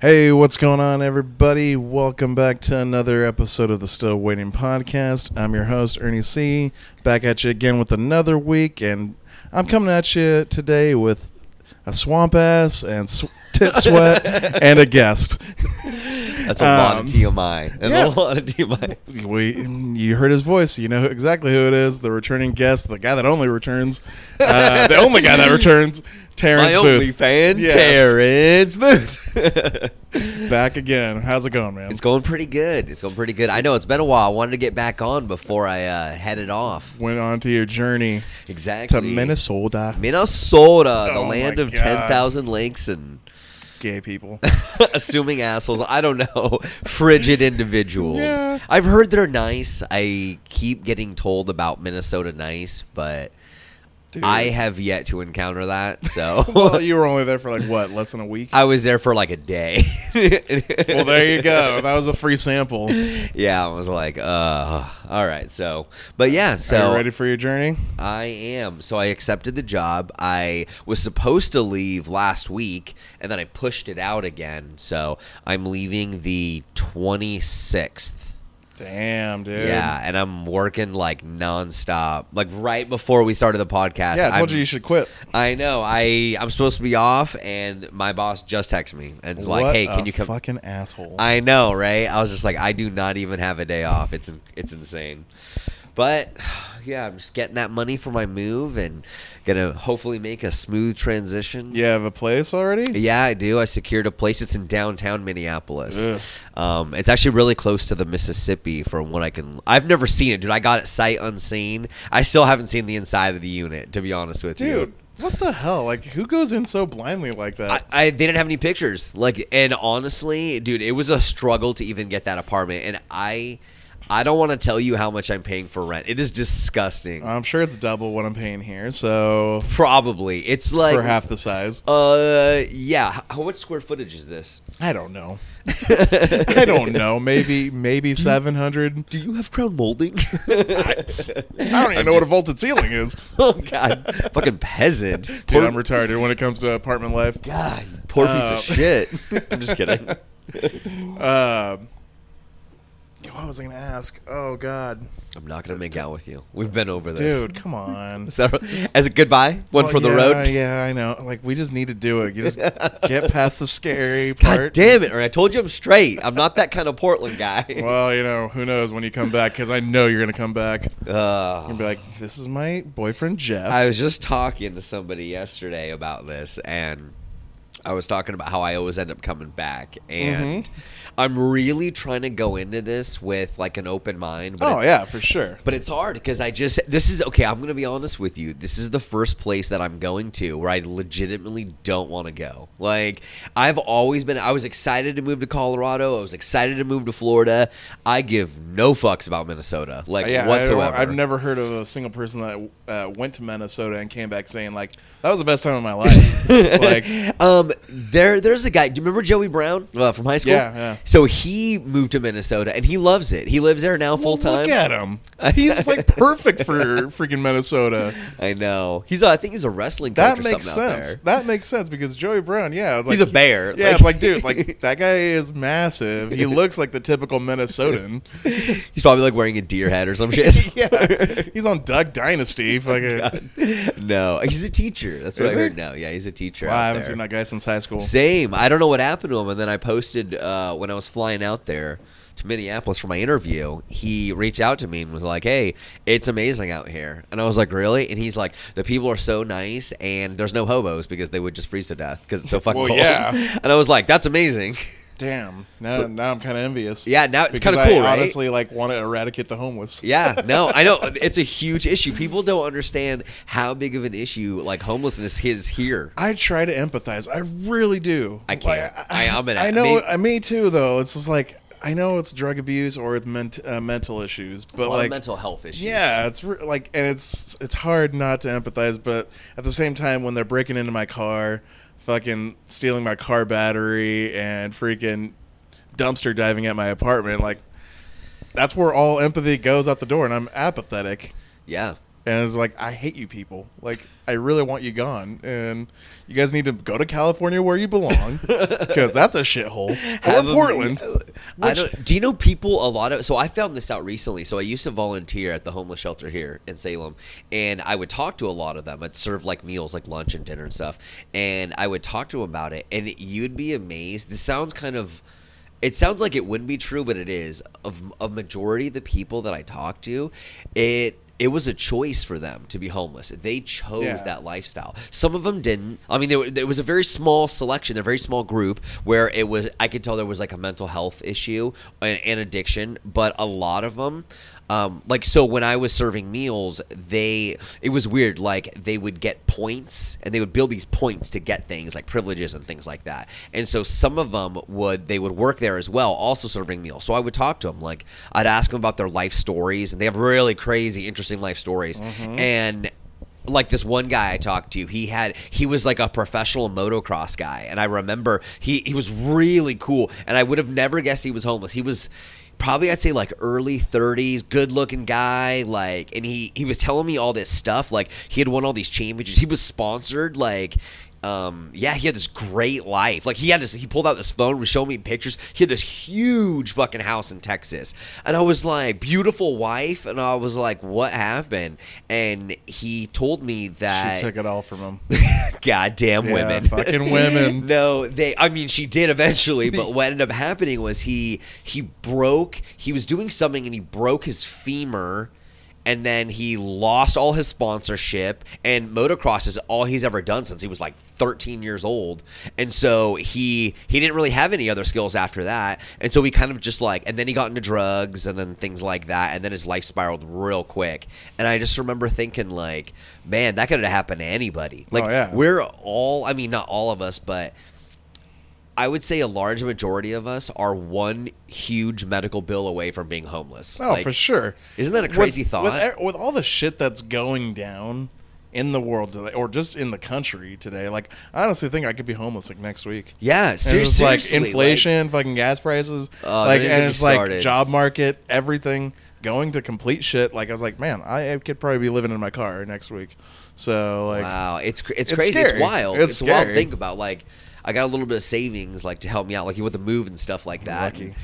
Hey, what's going on, everybody? Welcome back to another episode of the Still Waiting podcast. I'm your host, Ernie C. Back at you again with another week, and I'm coming at you today with a swamp ass and sw- tit sweat and a guest. That's a lot of Um, TMI. That's yeah. a lot of TMI. We, you heard his voice. You know exactly who it is. The returning guest, the guy that only returns, uh, the only guy that returns, Terrance My Booth. only fan, Yes. Terrance Booth. Back again. How's it going, man? it's going pretty good. It's going pretty good. I know it's been a while. I wanted to get back on before I uh, headed off. Went on to your journey Exactly. to Minnesota. Minnesota, the Oh my land of God. 10,000 lakes and Gay people. assuming assholes. I don't know. Frigid individuals. Yeah. I've heard they're nice. I keep getting told about Minnesota nice, but Dude. I have yet to encounter that. So well, you were only there for like what, less than a week? I was there for like a day. well, there you go. That was a free sample. yeah, I was like, uh, all right. So, but yeah, Are so you ready for your journey? I am. So I accepted the job. I was supposed to leave last week, and then I pushed it out again. So I'm leaving the 26th. Damn, dude. Yeah, and I'm working like nonstop. Like right before we started the podcast. Yeah, I told I'm- you you should quit. I know. I I'm supposed to be off, and my boss just texted me and it's like, "Hey, can you come?" Fucking asshole. I know, right? I was just like, I do not even have a day off. It's it's insane. But yeah, I'm just getting that money for my move and gonna hopefully make a smooth transition. you have a place already? Yeah, I do. I secured a place. It's in downtown Minneapolis. Um, it's actually really close to the Mississippi from what I can. I've never seen it, dude. I got it sight unseen. I still haven't seen the inside of the unit, to be honest with you. Dude, what the hell? Like, who goes in so blindly like that? I, I they didn't have any pictures. Like, and honestly, dude, it was a struggle to even get that apartment. And I, I don't want to tell you how much I'm paying for rent. It is disgusting. I'm sure it's double what I'm paying here, so Probably, it's like for half the size. Uh, yeah. How much square footage is this? I don't know. I don't know. Maybe maybe 700. Do you have crown molding? I don't even know what a vaulted ceiling is. oh God, fucking peasant. Dude, Poor, I'm retarded when it comes to apartment life. God, poor piece Uh, of shit. I'm just kidding. Um, what was I gonna ask? Oh God, I'm not gonna make out with you. We've been over this, dude, come on. So, as a goodbye, one Well, for the yeah, road. Yeah, I know. Like we just need to do it. You just get past the scary God part. damn it! Or I told you I'm straight. I'm not that kind of Portland guy. Well, you know, who knows when you come back? Because I know you're gonna come back. Uh, You'll be like, "This is my boyfriend Jeff." I was just talking to somebody yesterday about this, and I was talking about how I always end up coming back, and Mm-hmm. I'm really trying to go into this with like an open mind. But oh it- yeah, for sure. But it's hard because I just this is okay. I'm gonna be honest with you. This is the first place that I'm going to where I legitimately don't want to go. Like I've always been. I was excited to move to Colorado. I was excited to move to Florida. I give no fucks about Minnesota, like yeah, whatsoever. I've never heard of a single person that uh, went to Minnesota and came back saying like that was the best time of my life. like, um, there, there's a guy. Do you remember Joey Brown uh, from high school? Yeah, yeah. So he moved to Minnesota and he loves it. He lives there now full time. Look at him. He's like perfect for freaking Minnesota. I know. He's. A, I think he's a wrestling coach That or makes something out sense. there. That makes sense because Joey Brown, yeah, like, He's a bear. Yeah, Like- it's like, dude, like that guy is massive. He looks like the typical Minnesotan. He's probably like wearing a deer head or some shit. yeah, he's on Duck Dynasty. Fucking. no, he's a teacher. That's what Is I he? heard. now. yeah, he's a teacher. Wow, I haven't there. seen that guy since high school. Same. I don't know what happened to him. And then I posted uh, when I was flying out there to Minneapolis for my interview. He reached out to me and was like, "Hey, it's amazing out here." And I was like, "Really?" And he's like, "The people are so nice, and there's no hobos because they would just freeze to death because it's so fucking Well, cold." yeah. And I was like, "That's amazing." Damn. Now, So- now I'm kind of envious. Yeah, now it's kinda cool, I right? Honestly, like want to eradicate the homeless. Yeah, no, I know it's a huge issue. People don't understand how big of an issue like homelessness is here. I try to empathize. I really do. I can't. Like, I- I'm an- I know. uh, me too, though. It's just like I know it's drug abuse or it's ment- uh, mental issues, but A lot like of mental health issues. Yeah, it's re- like, and it's it's hard not to empathize, but at the same time, when they're breaking into my car, fucking stealing my car battery, and freaking dumpster diving at my apartment, like that's where all empathy goes out the door, and I'm apathetic. Yeah. And it's like, I hate you people. Like, I really want you gone. And you guys need to go to California where you belong because that's a shithole. Or Portland. I which- don't, do you know people a lot of so I found this out recently. So I used to volunteer at the homeless shelter here in Salem and I would talk to a lot of them. I'd serve like meals like lunch and dinner and stuff. And I would talk to them about it and you'd be amazed. This sounds kind of it sounds like it wouldn't be true, but it is. Of a majority of the people that I talk to, it it was a choice for them to be homeless. They chose Yeah. that lifestyle. Some of them didn't. I mean, there, there was a very small selection, a very small group where it was. I could tell there was like a mental health issue and, and addiction, but a lot of them. Um, like so when I was serving meals, they it was weird. Like they would get points and they would build these points to get things like privileges and things like that. And so some of them would they would work there as well, also serving meals. So I would talk to them. Like I'd ask them about their life stories, and they have really crazy, interesting life stories. And like this one guy I talked to, he had he was like a professional motocross guy, and I remember he he was really cool, and I would have never guessed he was homeless. He was probably I'd say like early 30s, good looking guy, like, and he he was telling me all this stuff, like he had won all these championships, he was sponsored, like. Um, yeah, he had this great life. Like he had this, he pulled out this phone, was showing me pictures. He had this huge fucking house in Texas, and I was like, beautiful wife, and I was like, what happened? And he told me that she took it all from him. goddamn Yeah, women fucking women. no they i mean she did eventually but what ended up happening was he he broke he was doing something and he broke his femur and then he lost all his sponsorship and motocross is all he's ever done since he was like 13 years old. And so he he didn't really have any other skills after that. And so he kind of just like and then he got into drugs and then things like that and then his life spiraled real quick. And i just remember thinking like man that could have happened to anybody. Like Oh, yeah. we're all i mean not all of us but I would say a large majority of us are one huge medical bill away from being homeless. Oh, Like, for sure. Isn't that a crazy with, thought? With, with all the shit that's going down in the world today, or just in the country today, like I honestly think I could be homeless like next week. yeah, And ser- it's like seriously, inflation, fucking gas prices, Oh, like, and it's like job market, everything going to complete shit. Like I was like, man, I could probably be living in my car next week. So like, wow, it's it's, It's crazy. scary. It's wild. It's It's, wild to think about. Like, I got a little bit of savings, like to help me out, like with the move and stuff like that. Lucky.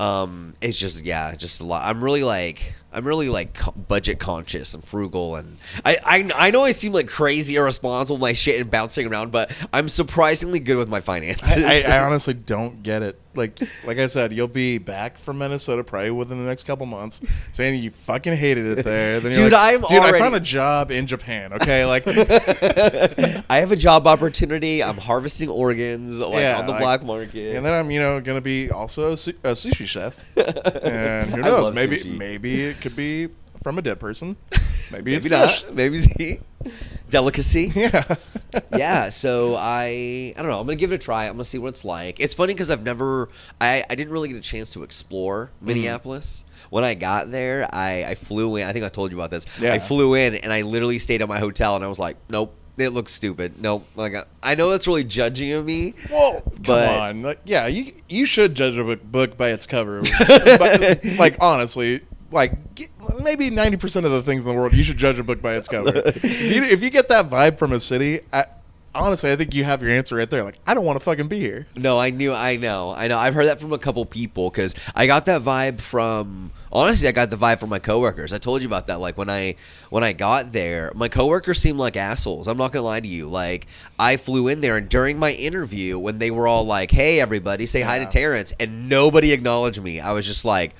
Um, it's just yeah, just a lot. I'm really like I'm really like budget conscious and frugal, and I, I I know I seem like crazy irresponsible with my shit and bouncing around, but I'm surprisingly good with my finances. I, I, I honestly don't get it. Like, like I said, you'll be back from Minnesota probably within the next couple months, saying you fucking hated it there. Then Dude, like, I'm dude, I found a job in Japan. Okay, like, I have a job opportunity. I'm harvesting organs like Yeah, on the like- black market. and then I'm, you know, gonna be also a, su- a sushi chef, and who knows? Maybe, sushi. maybe it could be from a dead person. Maybe it's Maybe not. fish. Maybe see. Delicacy. Yeah. yeah, so I I don't know. I'm gonna give it a try. I'm gonna see what it's like. It's funny because I've never I I didn't really get a chance to explore Mm-hmm. Minneapolis. When I got there, I I flew in. I think I told you about this. Yeah. I flew in and I literally stayed at my hotel and I was like, nope. It looks stupid. Nope. Like I- I know that's really judging of me. Well, come But- on. Like, yeah, you you should judge a book, book by its cover. but, like honestly, like get- maybe ninety percent of the things in the world, you should judge a book by its cover. if, you, if you get that vibe from a city, I, honestly, I think you have your answer right there. Like, I don't want to fucking be here. No, I knew. I know. I know. I've heard that from a couple people because I got that vibe from. Honestly, I got the vibe from my coworkers. I told you about that. Like when I when I got there, my coworkers seemed like assholes. I'm not gonna lie to you. Like I flew in there, and during my interview, when they were all like, "Hey, everybody, say hi to Terrance," and nobody acknowledged me, I was just like.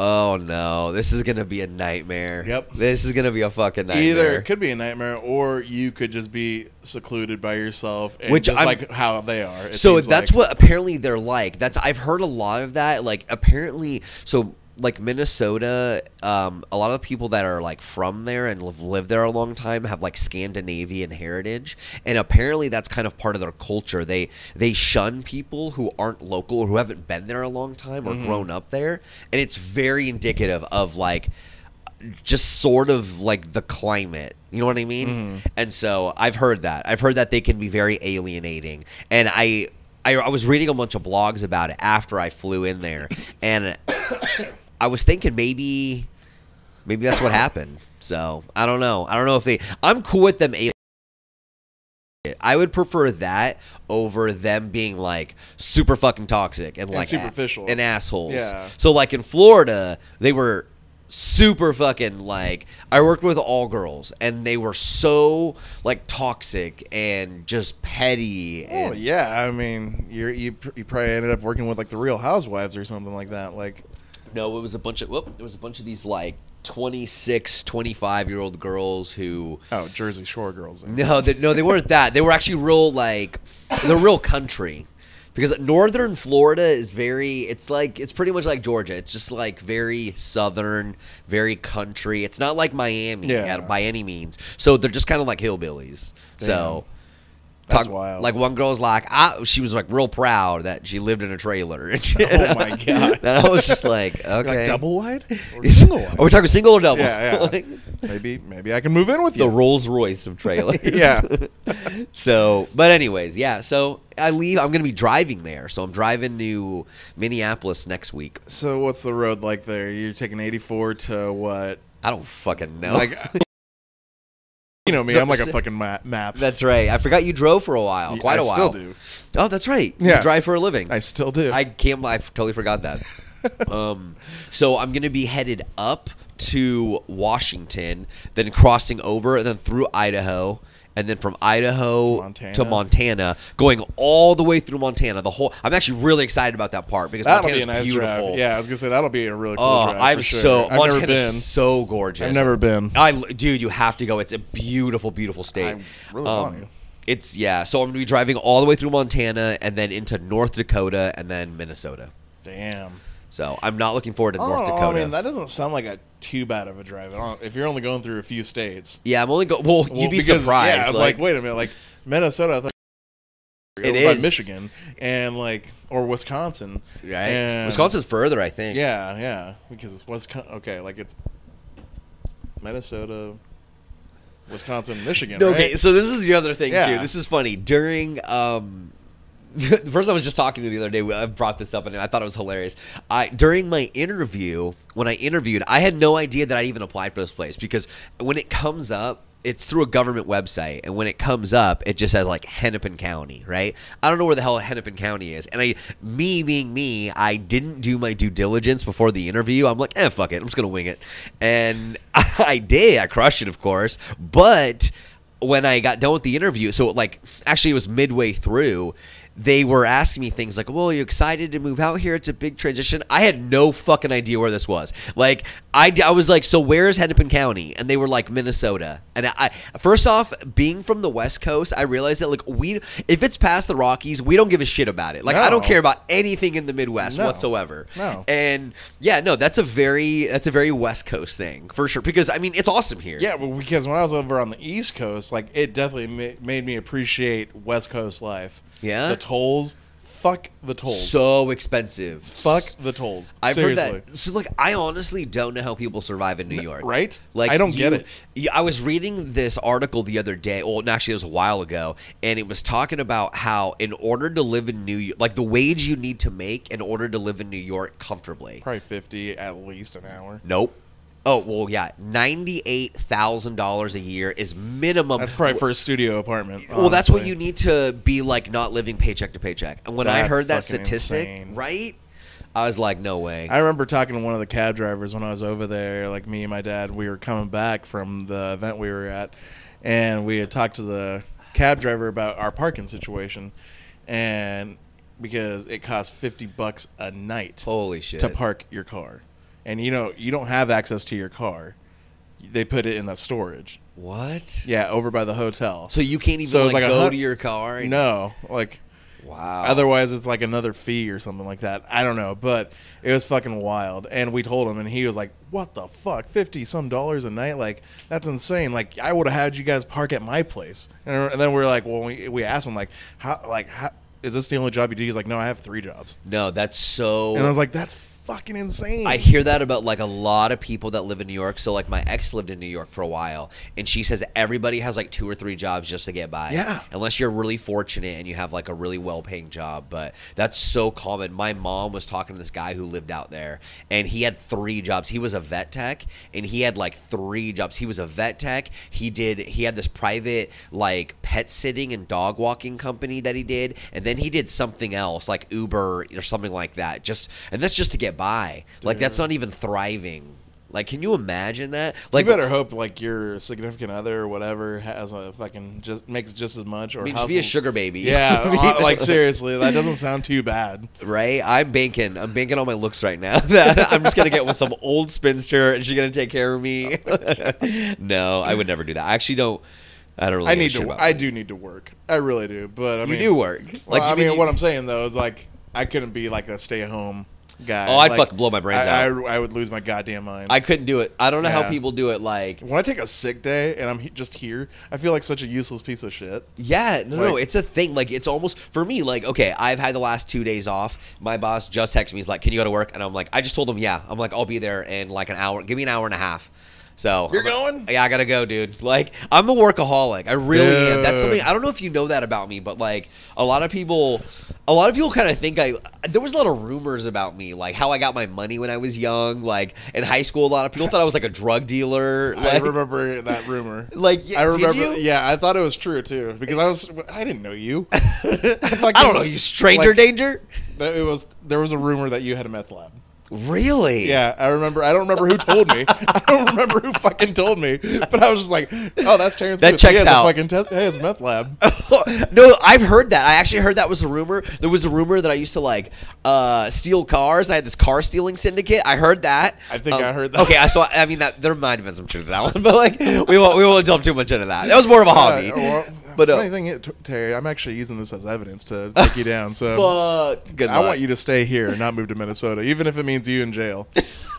Oh no! This is gonna be a nightmare. Yep. This is gonna be a fucking nightmare. Either it could be a nightmare, or you could just be secluded by yourself, and Which just I'm- like how they are. so that's like. what apparently they're like. That's I've heard a lot of that. Like apparently, so like Minnesota, um, a lot of people that are like from there and have lived there a long time have like Scandinavian heritage, and apparently that's kind of part of their culture. They they shun people who aren't local or who haven't been there a long time or grown up there, and it's very indicative of like just sort of like the climate. You know what I mean? And so I've heard that. I've heard that they can be very alienating. And I, I I was reading a bunch of blogs about it after I flew in there, and I was thinking maybe maybe that's what happened. So I don't know. I don't know if they. I'm cool with them. A- I would prefer that over them being like super fucking toxic and, like a- superficial. and assholes. Yeah. So like in Florida, they were super fucking like I worked with all girls and they were so like toxic and just petty Oh and yeah, I mean, you're, you you probably ended up working with like the Real Housewives or something like that. Like, No, it was a bunch of whoop, there was a bunch of these like 26, 25 year old girls who oh, Jersey Shore girls. no, they, no, they weren't that. They were actually real like they're real country. Because northern Florida is very it's like it's pretty much like Georgia. It's just like very southern, very country. It's not like Miami Yeah. at- by any means. So they're just kind of like hillbillies. So That's wild. Like one girl's like, I, she was like real proud that she lived in a trailer. Oh my God. And I was just like, okay, like double wide or single wide? Are we talking single or double? yeah, yeah. Like, maybe maybe I can move in with the you. Rolls Royce of trailers. Yeah. so, but anyways, yeah. So I leave. I'm gonna be driving there. So I'm driving to Minneapolis next week. So what's the road like there? You're taking 84 to what? I don't fucking know. Like, you know me, I'm like a fucking ma- map. that's right. I forgot you drove for a while, quite I a while. I still do. Oh, that's right. Yeah. You drive for a living. I still do. I can't. I totally forgot that. um, so I'm gonna be headed up to Washington, then crossing over, and then through Idaho, and then from Idaho To Montana. to Montana, going all the way through Montana. The whole. I'm actually really excited about that part because That'll Montana's be a nice beautiful. drive. Yeah, I was gonna say that'll be a really cool Oh, drive. I'm for sure. so I've Montana's never been. so gorgeous. I've never been. I, dude, you have to go. It's a beautiful, beautiful state. Um, I really want to. It's yeah. So I'm gonna be driving all the way through Montana and then into North Dakota and then Minnesota. Damn. So I'm not looking forward to North Oh, Dakota. I mean, that doesn't sound like a too bad of a drive. If you're only going through a few states. yeah, I'm only go. Well, Well, you'd be because, surprised. Yeah, was like, wait a minute, like Minnesota, I thought It by. Michigan and like or Wisconsin, right? and- Wisconsin's further, I think. Yeah, yeah, because it's Wisconsin. Okay, like it's Minnesota, Wisconsin, Michigan. Okay, right? so this is the other thing Yeah. too. This is funny. During um the person I was just talking to the other day, I brought this up and I thought it was hilarious. I during my interview, when I interviewed, I had no idea that I even applied for this place because when it comes up, it's through a government website, and when it comes up, it just says like Hennepin County, right? I don't know where the hell Hennepin County is, and I, me being me, I didn't do my due diligence before the interview. I'm like, eh, fuck it, I'm just gonna wing it, and I did. I crushed it, of course, but when I got done with the interview, so like actually it was midway through, they were asking me things like, "Well, are you excited to move out here? It's a big transition." I had no fucking idea where this was. Like I, I was like, "So where's Hennepin County?" And they were like Minnesota. And I first off, being from the West Coast, I realized that like we if it's past the Rockies, we don't give a shit about it. Like I don't care about anything in the Midwest No. whatsoever. No. And yeah, no, that's a very that's a very West Coast thing for sure because I mean, it's awesome here. Yeah, but because when I was over on the East Coast, like it definitely ma- made me appreciate West Coast life. Yeah? the tolls, fuck the tolls, So expensive. fuck the tolls. I've Seriously. heard that. So, like, I honestly don't know how people survive in New York. right? Like, I don't get it. Yeah, I was reading this article the other day. Well, actually, it was a while ago, and it was talking about how, in order to live in New York, like the wage you need to make in order to live in New York comfortably. Probably fifty at least an hour. Nope. Oh well, yeah, ninety-eight thousand dollars a year is minimum. That's probably for a studio apartment. Well, that's what you need to be like, not living paycheck to paycheck. And when I heard that statistic, insane. right, I was like, no way. I remember talking to one of the cab drivers when I was over there. Like me and my dad, we were coming back from the event we were at, and we had talked to the cab driver about our parking situation, and because it costs fifty bucks a night Holy shit. to park your car, and you know you don't have access to your car. They put it in the storage. What? Yeah, over by the hotel. So you can't even So like, like go hun- to your car. And, no, like Wow. Otherwise, it's like another fee or something like that. I don't know, but it was fucking wild. And we told him, and he was like, "What the fuck? Fifty some dollars a night? Like that's insane. Like I would have had you guys park at my place." And, and then we're like, "Well, we, we asked him like, how like how is this the only job you do?" He's like, "No, I have three jobs." no, that's so. And I was like, "That's fucking insane. I hear that about like a lot of people that live in New York. So like my ex lived in New York for a while, and she says everybody has like two or three jobs just to get by. Yeah. Unless you're really fortunate and you have like a really well paying job, but that's so common. My mom was talking to this guy who lived out there, and he had three jobs. He was a vet tech, and he had like three jobs. He was a vet tech. He did. He had this private like pet sitting and dog walking company that he did, and then he did something else like Uber or something like that. Just and that's just to get by. Like that's not even thriving. Like, can you imagine that? Like, you better hope like your significant other or whatever has a fucking just makes just as much or I mean, just be a sugar baby. Yeah, I uh, like seriously, that doesn't sound too bad. right? I'm banking. I'm banking on my looks right now. That I'm just gonna get with some old spinster, and she's gonna take care of me. no, I would never do that. I actually don't. I don't really. I need to. I do need to work. I really do. But I You mean, do work. Well, I mean, you- what I'm saying though is like I couldn't be like a stay at home guy. Oh, I'd Like, fucking blow my brains I, out. I, I would lose my goddamn mind. I couldn't do it. I don't know how people do it. Like, when I take a sick day and I'm he- just here, I feel like such a useless piece of shit. Yeah, no, no, it's a thing. Like, it's almost for me. Like, okay, I've had the last two days off. My boss just texted me. He's like, "Can you go to work?" And I'm like, I just told him, "Yeah." I'm like, "I'll be there in like an hour. Give me an hour and a half." So You're I'm going? Yeah, I gotta go, dude. Like, I'm a workaholic. I really am. That's something I don't know if you know that about me, but like, a lot of people, a lot of people kind of think I. There was a lot of rumors about me, like how I got my money when I was young. Like in high school, a lot of people thought I was like a drug dealer. I remember that rumor. like I remember. Yeah, I thought it was true too because I was. I didn't know you. I don't know, you stranger like- danger. It was. There was a rumor that you had a meth lab. Really? Yeah, I remember. I don't remember who told me. I don't remember who fucking told me. But I was just like, "Oh, that's Terrance." That Booth. checks he has out. A fucking. He has a meth lab. no, I've heard that. I actually heard that was a rumor. There was a rumor that I used to like uh, steal cars. I had this car stealing syndicate. I heard that. Um, I think I heard that. Okay, I so I mean that there might have been some truth to that one, but like we won't we won't delve too much into that. That was more of a hobby. Uh, well, but the uh, funny thing, is, Terry, I'm actually using this as evidence to take you down. So but good I luck. want you to stay here and not move to Minnesota, even if it means you in jail.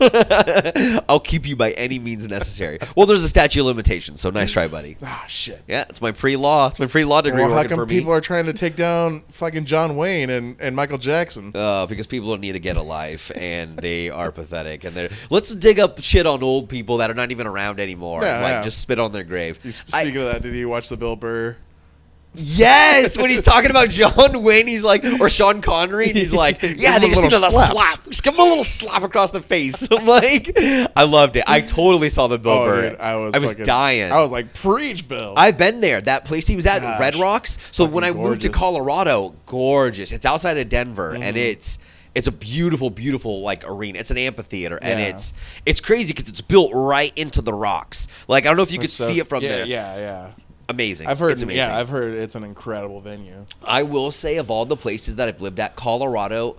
I'll keep you by any means necessary. Well, there's a statute of limitations, so nice try, buddy. Ah, shit. Yeah, it's my pre-law. It's my pre-law degree Well, how come people are trying to take down fucking John Wayne and, and Michael Jackson? Uh, because people don't need to get a life and they are pathetic and they're let's dig up shit on old people that are not even around anymore Yeah, and, like yeah. just spit on their grave You- I- of that, did you watch the Bill Burr? Yes when he's talking about john wayne he's like or sean connery and he's like yeah they just need a slap. slap. just give him a little slap across the face i'm like i loved it i totally saw the bill oh, burr dude, I was. i was fucking- dying I was like, preach, Bill. I've been there. That place he was at, Gosh. Red Rocks. So when I Fucking moved to. Colorado, gorgeous. It's outside of Denver, and Mm-hmm. it's it's a beautiful, beautiful like arena. It's an amphitheater, and Yeah. it's it's crazy because it's built right into the rocks. Like I don't know if you could So- see it from yeah, there. Yeah, yeah. Amazing. I've heard. It's amazing. Yeah, I've heard it's an incredible venue. I will say of all the places that I've lived at, Colorado.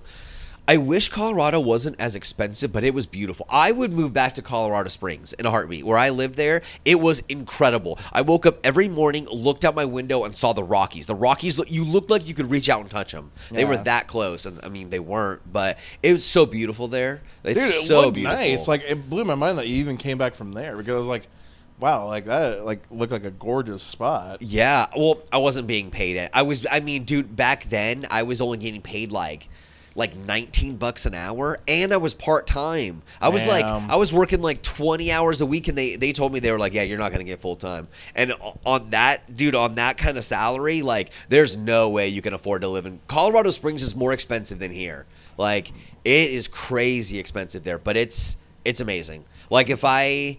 I wish Colorado wasn't as expensive, but it was beautiful. I would move back to Colorado Springs in a heartbeat. Where I lived there, it was incredible. I woke up every morning, looked out my window, and saw the Rockies. The Rockies, you looked like you could reach out and touch them. They were that close, and I mean, they weren't, but it was so beautiful there. It's Dude, it so beautiful. nice. Like it blew my mind that you even came back from there because I was like, wow, like that like looked like a gorgeous spot. Yeah, well, I wasn't being paid. I was. I mean, dude, back then I was only getting paid like, like nineteen bucks an hour, and I was part time. I was like, I was working like twenty hours a week, and they they told me they were like, yeah, you're not gonna get full time. And on that, dude, on that kind of salary, like, there's no way you can afford to live in Colorado Springs. Is more expensive than here. Like, it is crazy expensive there, but it's it's amazing. Like, if I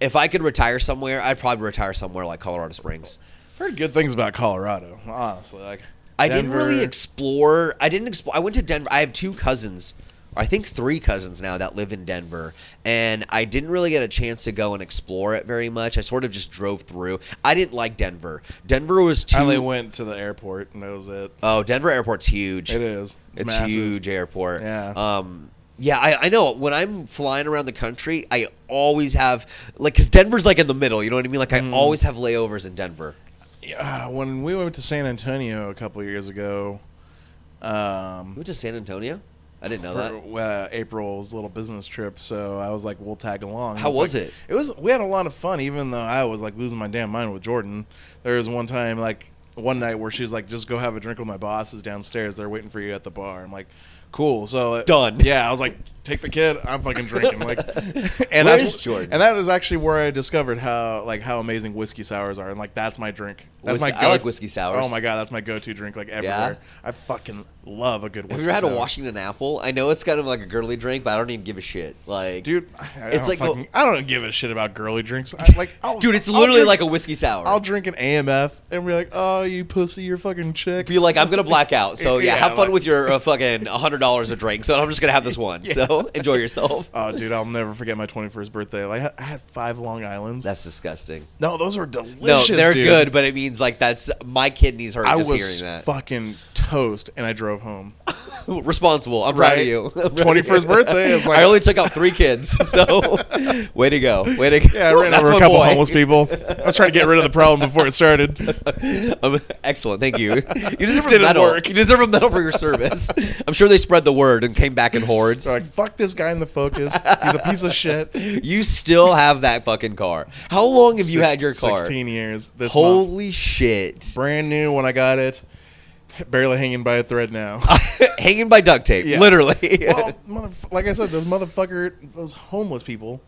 if I could retire somewhere, I'd probably retire somewhere like Colorado Springs. I've heard good things about Colorado, honestly. Like I didn't really explore. I didn't explore. I went to Denver. I have two cousins, or I think three cousins now that live in Denver, and I didn't really get a chance to go and explore it very much. I sort of just drove through. I didn't like Denver. Denver was too. I only went to the airport and that was it. oh, Denver Airport's huge. It is. It's, It's, huge airport. Yeah. Um. Yeah, I, I know. When I'm flying around the country, I always have like because Denver's like in the middle. You know what I mean? Like I Mm. always have layovers in Denver. Yeah, when we went to San Antonio a couple years ago, um, went to San Antonio? I didn't know that. uh, April's little business trip, so I was like, "We'll tag along." How was like- it? It was. We had a lot of fun, even though I was like losing my damn mind with Jordan. There was one time, like, one night where she's like, "Just go have a drink with my bosses downstairs. They're waiting for you at the bar." I'm like, "Cool." So uh, Done. Yeah, I was like, "Take the kid. I'm fucking drinking." Like, and Where's that's Jordan? and that is actually where I discovered how like how amazing whiskey sours are, and like that's my drink. That's my I like whiskey sours. Oh my god, that's my go-to drink like everywhere. I fucking love a good. whiskey Have you ever had sour. a Washington apple? I know it's kind of like a girly drink, but I don't even give a shit. Like, Dude, I, It's don't like fucking, I don't give a shit about girly drinks. I, like, I'll, dude, it's literally drink- like a whiskey sour. I'll drink an AMF and be like, "Oh, you pussy, you're fucking chick." be like, I'm gonna black out. So yeah, Yeah, have fun like- with your uh, fucking hundred dollars a drink. So I'm just gonna have this one. So enjoy yourself. Oh, dude, I'll never forget my 21st birthday. Like, I had- five Long Islands. That's disgusting. no, those were delicious. No, they're dude. good, but it means like that's my kidneys hurt I just was hearing that. fucking toast, and I drove home. Responsible. I'm proud of you. Proud 21st birthday is like- I only took out three kids, so way to go, way to go. Yeah, I ran That's over a couple boy. homeless people. I was trying to get rid of the problem before it started. Um, excellent, thank you. You deserve a medal. work. You deserve a medal for your service. I'm sure they spread the word and came back in hordes. They're like, "Fuck this guy in the Focus. He's a piece of shit." You still have that fucking car. How long have you Six- had your car? 16 years. This month. Holy shit! brand new when I got it. Barely hanging by a thread now. Hanging by duct tape, Yeah. literally. well, motherf- like I said, those motherfucker, those homeless people.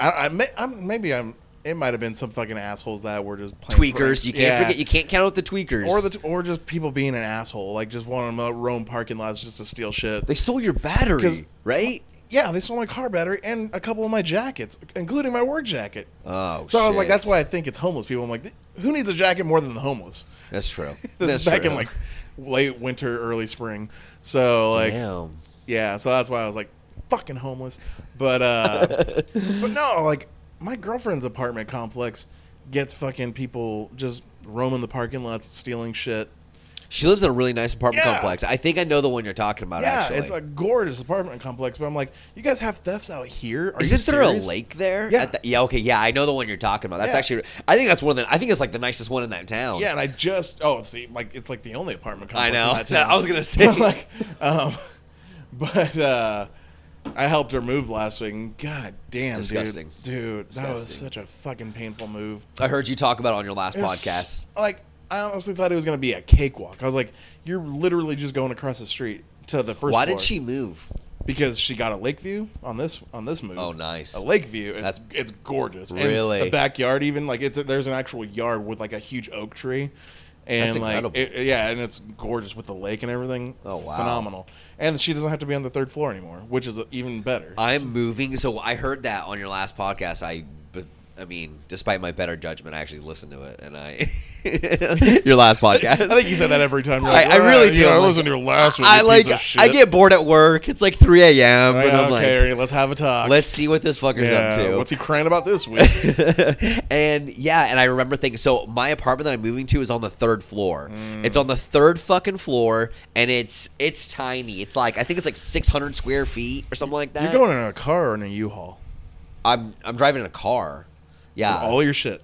I, I, may, I'm, maybe I'm. It might have been some fucking assholes that were just playing tweakers. pranks. You can't Yeah. forget. You can't count out the tweakers. or the or just people being an asshole, like just wanting to roam parking lots just to steal shit. they stole your battery, right? yeah, they stole my car battery and a couple of my jackets, including my work jacket. Oh, so I was like, that's why I think it's homeless people. I'm like, who needs a jacket more than the homeless? That's true. This That's back true. in like late winter, early spring. So like, Damn. yeah, so that's why I was like, fucking homeless. But uh, but no, like my girlfriend's apartment complex gets fucking people just roaming the parking lots, stealing shit. She lives in a really nice apartment Yeah. complex. I think I know the one you're talking about. yeah, actually. it's a gorgeous apartment complex. But I'm like, you guys have thefts out here? Are Isn't there a lake there? Yeah. The- yeah. Okay. Yeah, I know the one you're talking about. That's Yeah. actually. I think that's one of the. I think it's like the nicest one in that town. Yeah, and I just oh, see, like it's like the only apartment I complex. know. That town. I was gonna say. like, um, but uh, I helped her move last week. and God damn, Disgusting. dude, dude, that was Disgusting. such a fucking painful move. I heard you talk about it on your last It was podcast. s- Like, I honestly thought it was gonna be a cakewalk. I was like, you're literally just going across the street to the first. Why floor. did she move? Because she got a lake view on this on this move. Oh, nice. A lake view. It's, That's- it's gorgeous. And Really? the backyard, even like it's there's an actual yard with like a huge oak tree, and like it, yeah, and it's gorgeous with the lake and everything. Oh, wow. phenomenal. And she doesn't have to be on the third floor anymore, which is even better. I'm moving. So I heard that on your last podcast. I, I mean, despite my better judgment, I actually listened to it, and I your last podcast. I think you said that every time. You're I, I really "Ah, do. You know, I listened to your last one. I like. piece of shit." I get bored at work. It's like 3 a.m. And I'm okay, like, let's have a talk. let's see what this fucker's up to. what's he crying about this week? and yeah, and I remember thinking, so my apartment that I'm moving to is on the third floor. Mm. It's on the third fucking floor, and it's it's tiny. It's like I think it's like 600 square feet or something like that. You're going in a car or in a U-Haul? I'm I'm driving in a car. Yeah. All your shit.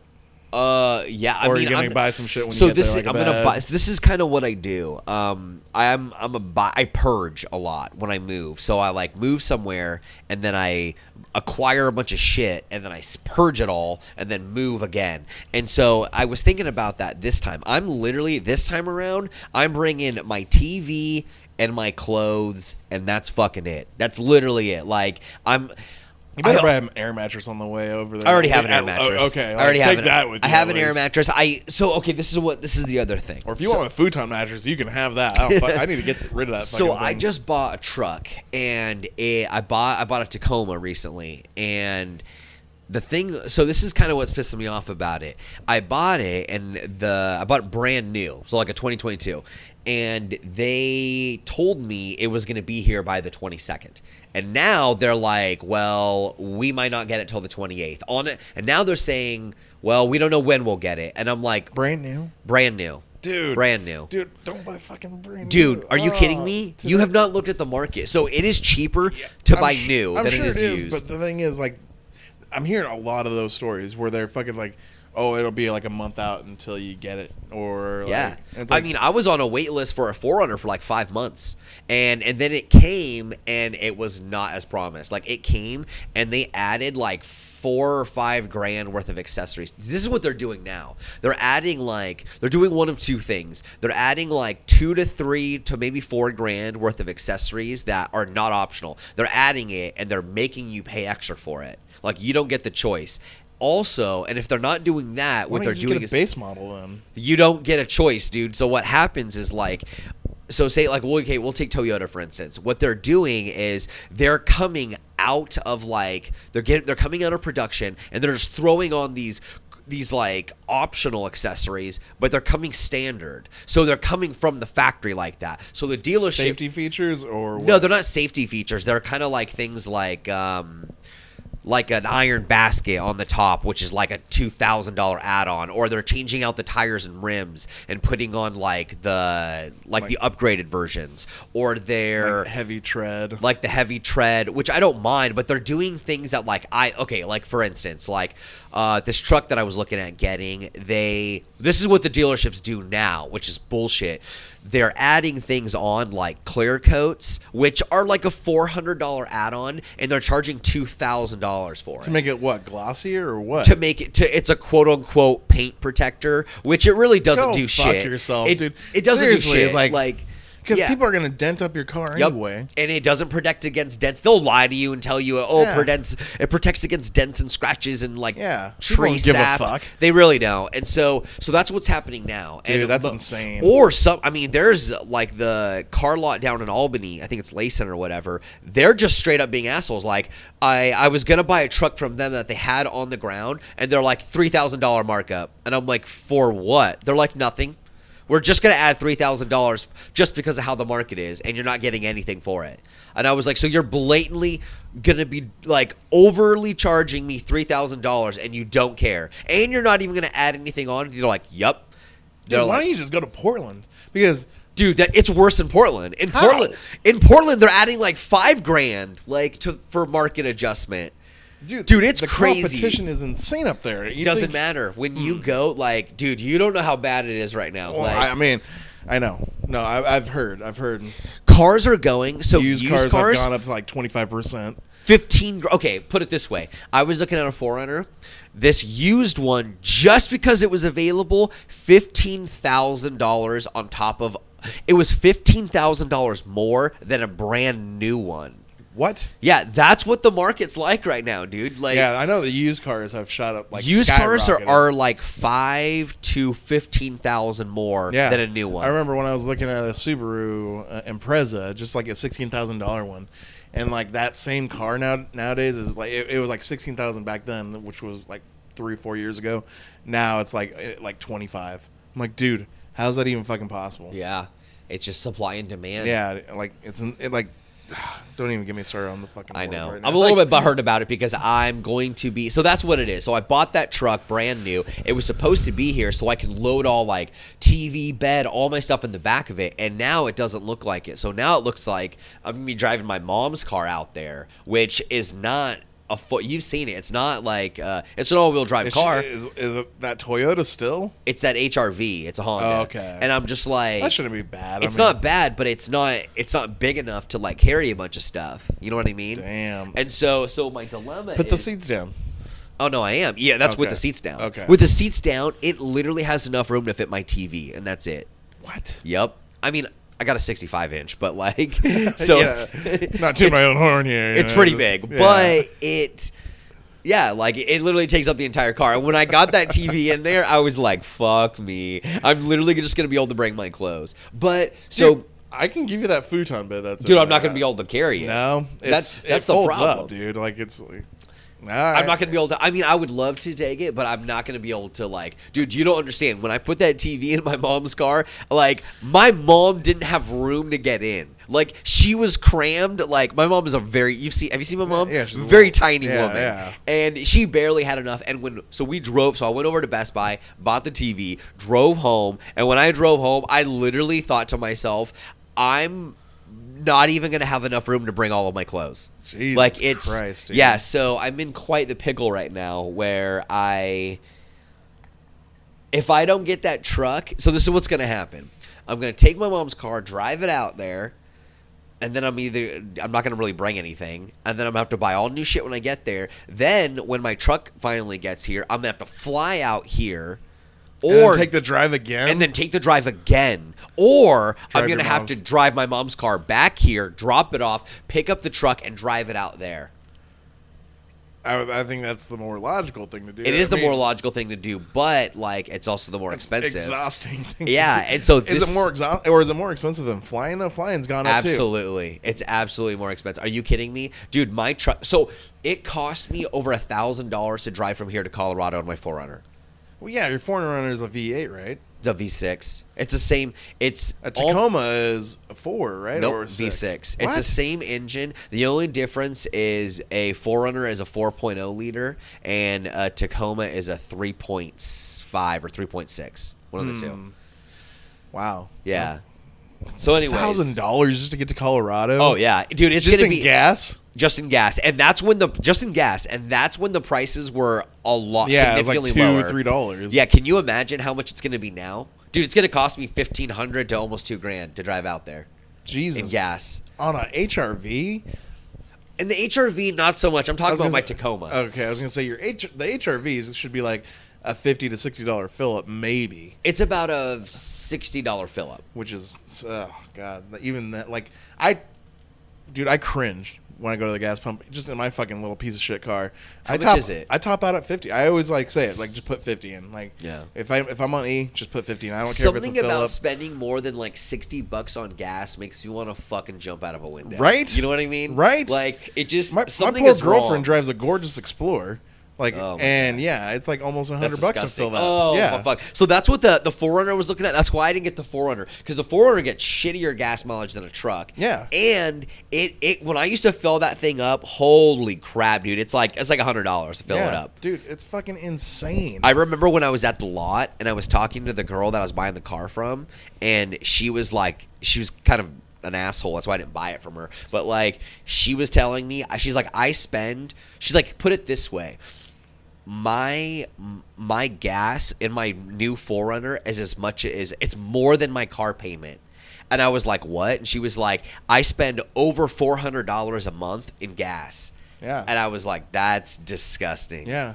Uh, yeah. I Or mean, you gonna I'm- buy some shit when you so get this there, is like a I'm gonna buy. So this is kind of what I do. Um, I'm I'm a buy. I purge a lot when I move. So I like move somewhere and then I acquire a bunch of shit and then I purge it all and then move again. And so I was thinking about that this time. I'm literally this time around. I'm bringing my TV and my clothes and that's fucking it. That's literally it. Like I'm. You better I- buy an air mattress on the way over there. I already have an air oh, mattress. okay, I already like, have take an, that with I have an air mattress. I so okay. This is what this is the other thing. Or if you So- want a futon mattress, you can have that. I, fuck, I need to get rid of that. so I just bought a truck and it, I bought I bought a Tacoma recently and the thing so this is kind of what's pissing me off about it. I bought it and the I bought it brand new, so like a 2022. And they told me it was going to be here by the 22nd. And now they're like, well, we might not get it till the 28th. On it and now they're saying, well, we don't know when we'll get it. And I'm like, brand new, brand new. dude. Brand new. dude. Don't buy fucking brand Dude, new. Dude, are you kidding Oh, me? to You have not looked at the market. So it is cheaper to I'm buy sh- new I'm than sure it is, used. But the thing is, like, I'm hearing a lot of those stories where they're fucking like, oh, it'll be like a month out until you get it, or like, Yeah, it's I mean, I was on a wait list for a 4Runner for like five months, and and then it came, and it was not as promised. Like it came, and they added like four or five grand worth of accessories. This is what they're doing now. They're adding like they're doing one of two things. They're adding like two to three to maybe four grand worth of accessories that are not optional. They're adding it, and they're making you pay extra for it. Like you don't get the choice. Also, and if they're not doing that, what they're doing is a base model then. you don't get a choice, dude. So what happens is like so say like well okay, we'll take Toyota for instance. What they're doing is they're coming out of like they're getting they're coming out of production and they're just throwing on these these like optional accessories, but they're coming standard. So they're coming from the factory like that. So the dealership Safety features or no, they're not safety features. They're kind of like things like um, like an iron basket on the top, which is like a two thousand dollar add on, or they're changing out the tires and rims and putting on like the like, the upgraded versions, or they're like heavy tread. like the heavy tread, which I don't mind, but they're doing things that like I okay, like for instance, like uh, this truck that I was looking at getting, they this is what the dealerships do now, which is bullshit. They're adding things on like clear coats, which are like a four hundred dollar add on, and they're charging two thousand dollars for it to make it what glossier or what? To make it to it's a quote unquote paint protector, which it really doesn't Go do fuck shit. yourself, it, dude. It doesn't Seriously, do shit. like- Like because yeah. people are gonna dent up your car Yep. anyway. And it doesn't protect against dents. They'll lie to you and tell you, oh, Yeah. it protects it protects against dents and scratches and like Yeah. Tree don't give a sap. fuck. They really don't. And so so that's what's happening now. Dude, and, that's but- insane. Or some I mean, there's like the car lot down in Albany, I think it's Lay Center or whatever. They're just straight up being assholes. Like I, I was gonna buy a truck from them that they had on the ground and they're like three thousand dollar markup. And I'm like, for what? They're like nothing. We're just gonna add three thousand dollars just because of how the market is, and you're not getting anything for it. And I was like, so you're blatantly gonna be like overly charging me three thousand dollars, and you don't care, and you're not even gonna add anything on. You're like, yep. Dude, why like, don't you just go to Portland? Because dude, that it's worse in Portland. In How? Portland, in Portland, they're adding like five grand, like to for market adjustment. Dude, Dude, it's the crazy. competition is insane up there. It doesn't think- matter when you hmm. go. Like, dude, you don't know how bad it is right now. Well, like, I mean, I know. No, I, I've heard. I've heard. cars are going so used, used, cars, cars, have gone up to like twenty five percent. 15 okay put it this way i was looking at a 4Runner this used one just because it was available $15000 on top of it was $15000 more than a brand new one What? yeah that's what the market's like right now dude like yeah, I know the used cars have shot up like used cars are, are like five to 15000 more yeah. than a new one I remember when I was looking at a Subaru uh, Impreza, just like a sixteen thousand dollar one, and like that same car now nowadays is like it, it was like sixteen thousand back then, which was like three four years ago. Now it's like eh, like twenty five. I'm like, dude, how's that even fucking possible? yeah it's just supply and demand Yeah, like it's it like. Don't even get me started on the fucking. I know. right. I'm a little Like, bit butthurt about it because I'm going to be. So that's what it is. So I bought that truck brand new. It was supposed to be here so I can load all like TV, bed, all my stuff in the back of it. And now it doesn't look like it. So now it looks like I'm going to be driving my mom's car out there, which is not a foot. You've seen it. It's not like, uh, it's an all wheel drive Is, car. is, is it that Toyota still? It's that HRV. It's a Honda. Oh, okay. And I'm just like. That shouldn't be bad. I It's mean, not bad, but it's not it's not big enough to like carry a bunch of stuff. You know what I mean? Damn. And so so my dilemma Put the seats down. Oh no, I am. Yeah, that's with the seats down. Okay. With the seats down, it literally has enough room to fit my TV, and that's it. What? Yep. I mean, I got a 65 inch, but like, so Yeah. it's not to my own horn here. it's know, pretty just- big, yeah. but it. Yeah, like it literally takes up the entire car. And when I got that TV in there, I was like, "Fuck me! I'm literally just gonna be able to bring my clothes." But so, Dude, I can give you that futon bed. That's dude, I'm not gonna be able to carry it. No, it's, That's- that's the problem. up, dude. Like it's. Like, all I'm not gonna be able to. I mean, I would love to take it, but I'm not gonna be able to. Like, dude, you don't understand. When I put that TV in my mom's car, like, my mom didn't have room to get in. Like, she was crammed. Like, my mom is a very. You've seen? Have you seen my mom? Yeah, she's a very little- tiny yeah, woman, yeah. and she barely had enough. And when so we drove, so I went over to Best Buy, bought the TV, drove home, and when I drove home, I literally thought to myself, I'm not even gonna have enough room to bring all of my clothes. Jesus like it's Christ, yeah. So I'm in quite the pickle right now, where I if I don't get that truck, so this is what's gonna happen. I'm gonna take my mom's car, drive it out there, and then I'm either I'm not gonna really bring anything, and then I'm gonna have to buy all new shit when I get there. Then when my truck finally gets here, I'm gonna have to fly out here, or take the drive again. and then take the drive again. Or Drive I'm gonna have to drive my mom's car back here, drop it off, pick up the truck, and drive it out there. I, I think that's the more logical thing to do. It is I the mean, more logical thing to do, but like it's also the more it's expensive. exhausting. Thing Yeah, and so is it more exhausting or is it more expensive than flying? Though flying's gone up too. Absolutely, it's absolutely more expensive. Are you kidding me, dude? My truck. So it cost me over a thousand dollars to drive from here to Colorado on my 4Runner, Well, yeah, your 4Runner is a V8, right? the V6. It's the same. It's A all- Tacoma is a four, right? Nope, or a six? V6. It's the same engine. The only difference is a 4Runner is a 4.0 liter, and a Tacoma is a 3.5 or 3.6. One of the Hmm. two. Wow. Yeah. So, anyway, Thousand dollars just to get to Colorado. Oh yeah, dude, it's just gonna in be gas. just in gas, and that's when the just in gas, and that's when the prices were a lot Yeah, it's like significantly two, lower. three dollars. Yeah, can you imagine how much it's gonna be now, dude? It's gonna cost me fifteen hundred to almost two grand to drive out there Jesus. in gas. on an HRV. And the HRV, not so much. I'm talking about my say- Tacoma. Okay, I was gonna say your H, the HRVs should be like a fifty to sixty dollar fill up, maybe. It's about a sixty dollar fill up. Which is oh god, even that like I, dude, I cringe when I go to the gas pump just in my fucking little piece of shit car. How I much top, is it? I top out at fifty. I always like say it like just put fifty in. Like Yeah. if I if I'm on E, just put fifty in. I don't care Something a fill about spending more than like sixty bucks on gas makes you want to fucking jump out of a window. Right? You know what I mean? Right? Like it just My, my something poor girlfriend wrong. drives a gorgeous Explorer, like, Oh and yeah, it's like almost hundred bucks to fill that. Oh, yeah, fuck. So that's what the the 4Runner was looking at. That's why I didn't get the 4Runner because the 4Runner gets shittier gas mileage than a truck. Yeah. And it it when I used to fill that thing up, holy crap, dude! It's like it's like hundred dollars to fill yeah, it up. dude, it's fucking insane. I remember when I was at the lot and I was talking to the girl that I was buying the car from, and she was like, she was kind of an asshole. That's why I didn't buy it from her. But like, she was telling me, she's like, I spend. She's like, put it this way. My my gas in my new 4Runner is as much as it's more than my car payment. And I was like, "What?" And she was like, "I spend over four hundred dollars a month in gas." Yeah. And I was like, "That's disgusting." yeah,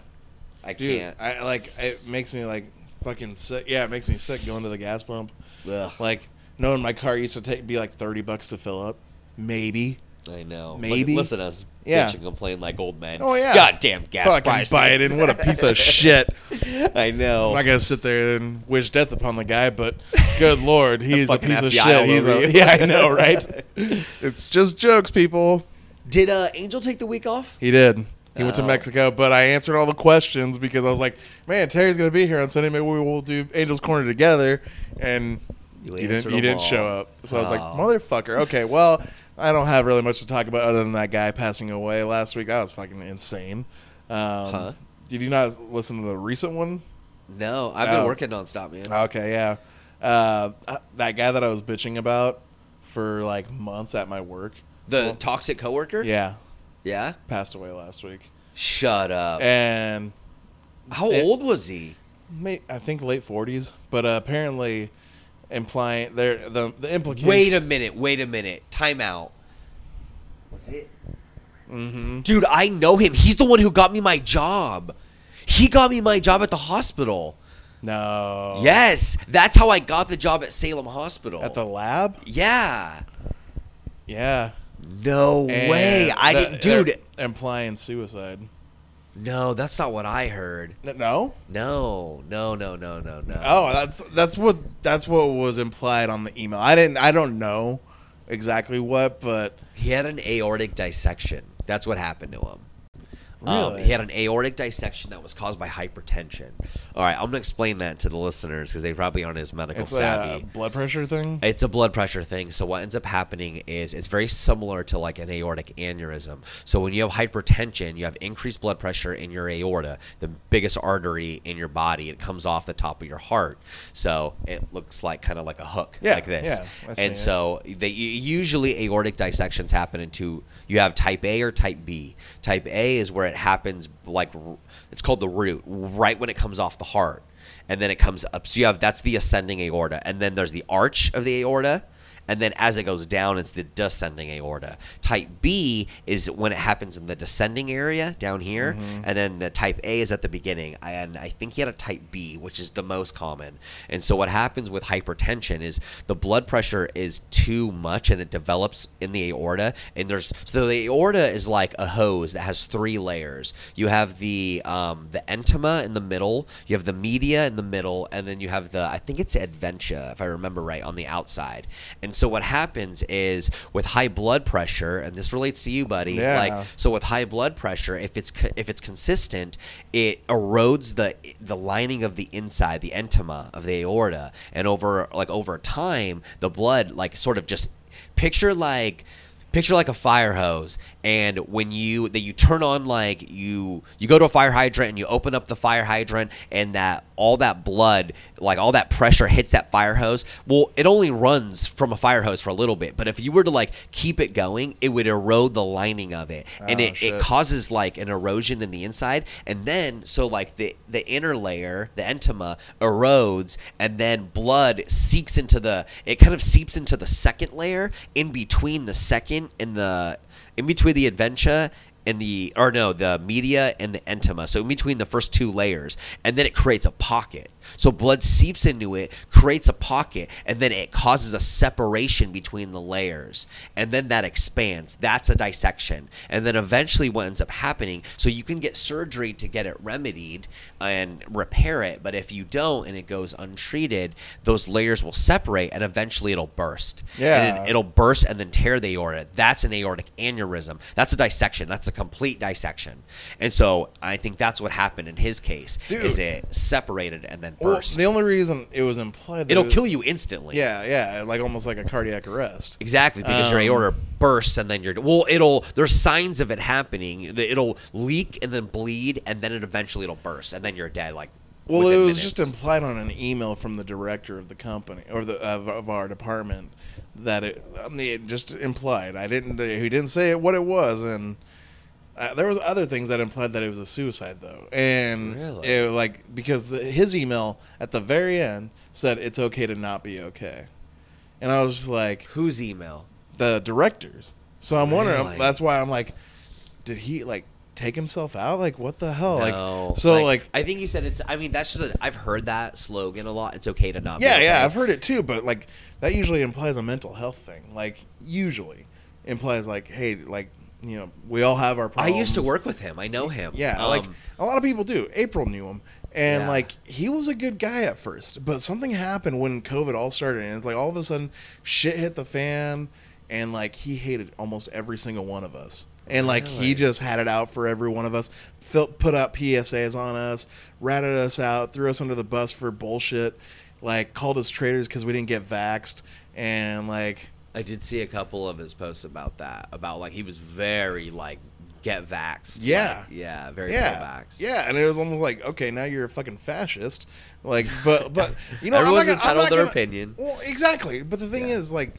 I dude, can't. I like it makes me like fucking sick. Yeah, it makes me sick going to the gas pump. Ugh. Like knowing my car used to take be like thirty bucks to fill up, maybe. I know. Maybe. Look, listen to us Yeah. bitch and complain like old men. Oh yeah, Goddamn gas fucking prices. Biden, what a piece of shit. I know. I'm not gonna sit there and wish death upon the guy, but good lord, he's a piece of shit. He's a, yeah, I know, right? it's just jokes, people. Did uh, Angel take the week off? He did. He went to Oh. Mexico, but I answered all the questions because I was like, "Man, Terry's gonna be here on Sunday. Maybe we will do Angels Corner together." And You he didn't. didn't show up. So I was like, Oh. "Motherfucker." Okay, well, I don't have really much to talk about other than that guy passing away last week. That was fucking insane. Um, Huh? Did you not listen to the recent one? No, I've been Oh. working nonstop, man. Okay, yeah. Uh, that guy that I was bitching about for like months at my work. the toxic coworker? Yeah, Yeah? passed away last week, Shut up. and How it- old was he? may, I think late forties. But uh, apparently, implying there the the implication. Wait a minute. Wait a minute. Time out. Was it? Mm-hmm. Dude, I know him. He's the one who got me my job. He got me my job at the hospital. No. Yes, that's how I got the job at Salem Hospital. At the lab. yeah. Yeah. No way. And I the- didn't, dude. implying suicide. No, that's not what I heard. No. No, no, no, no, no, no. Oh, that's that's what that's what was implied on the email. I didn't. I don't know exactly what, but He had an aortic dissection. That's what happened to him. Um, he had an aortic dissection that was caused by hypertension. All right, I'm gonna explain that to the listeners because they probably aren't as medical it's savvy. a blood pressure thing. It's a blood pressure thing. So what ends up happening is it's very similar to like an aortic aneurysm. So when you have hypertension, you have increased blood pressure in your aorta, the biggest artery in your body. It comes off the top of your heart. So it looks like kind of like a hook, Yeah, like this. yeah, and it. so they usually aortic dissections happen into you have type A or type B. Type A is where it happens like it's called the root, right when it comes off the heart, and then it comes up. So you have that's the ascending aorta, and then there's the arch of the aorta. And then as it goes down, it's the descending aorta. Type B is when it happens in the descending area down here, and then the type A is at the beginning. And I think he had a type B, which is the most common. And so what happens with hypertension is the blood pressure is too much, and it develops in the aorta. And there's so the aorta is like a hose that has three layers. You have the um, the intima in the middle, you have the media in the middle, and then you have the I think it's adventitia if I remember right on the outside. And so what happens is with high blood pressure, and this relates to you, buddy. Yeah. Like so with high blood pressure, if it's co- if it's consistent, it erodes the the lining of the inside, the intima of the aorta, and over like over time, the blood like sort of just picture like picture like a fire hose and when you that you turn on like you you go to a fire hydrant and you open up the fire hydrant and that all that blood like all that pressure hits that fire hose well it only runs from a fire hose for a little bit but if you were to like keep it going it would erode the lining of it and Oh, it, it shit. causes like an erosion in the inside and then so like the the inner layer the intima erodes and then blood seeps into the it kind of seeps into the second layer in between the second and the in between the adventitia and the or no the media and the intima so in between the first two layers and then it creates a pocket. So blood seeps into it creates a pocket and then it causes a separation between the layers. And then that expands. That's a dissection. And then eventually what ends up happening so you can get surgery to get it remedied and repair it but if you don't and it goes untreated those layers will separate and eventually it'll burst. Yeah. and it, it'll burst and then tear the aorta. That's an aortic aneurysm. That's a dissection. That's a complete dissection and so i think that's what happened in his case is it separated and then Well, burst the only reason it was implied that it'll it was- kill you instantly Yeah, yeah, like almost like a cardiac arrest. Exactly, because Um, your aorta bursts and then you're well. It'll there's signs of it happening. It'll leak and then bleed and then it eventually it'll burst and then you're dead. Like Well, it was minutes. just implied on an email from the director of the company or the of, of our department that it, I mean, it just implied. I didn't. He didn't say what it was, and uh, there was other things that implied that it was a suicide though, and Really? it, like because the, his email at the very end said it's okay to not be okay, and I was just like whose email? the directors. So I'm wondering. Really? That's why I'm like, did he like take himself out? Like what the hell? No. Like so like I think he said it's. I mean that's just. A, I've heard that slogan a lot. It's okay to not. be Yeah, okay. yeah, I've heard it too, but like that usually implies a mental health thing. Like usually implies like, hey, like you know, we all have our problems. I used to work with him. I know him. Yeah, like Um, a lot of people do. April knew him, and Yeah. like he was a good guy at first, but something happened when COVID all started, and it's like all of a sudden shit hit the fan, and like he hated almost every single one of us. And like Really? he just had it out for every one of us. Put out PSAs on us, ratted us out, threw us under the bus for bullshit, like called us traitors because we didn't get vaxxed, and like I did see a couple of his posts about that. About like he was very like get vaxxed. Yeah. Like, yeah, very yeah, pro-vax. yeah, and it was almost like, okay, now you're a fucking fascist. Like, but but you know, I'm Everyone's gonna- entitled their gonna- opinion. Well, exactly. But the thing Yeah. is, like,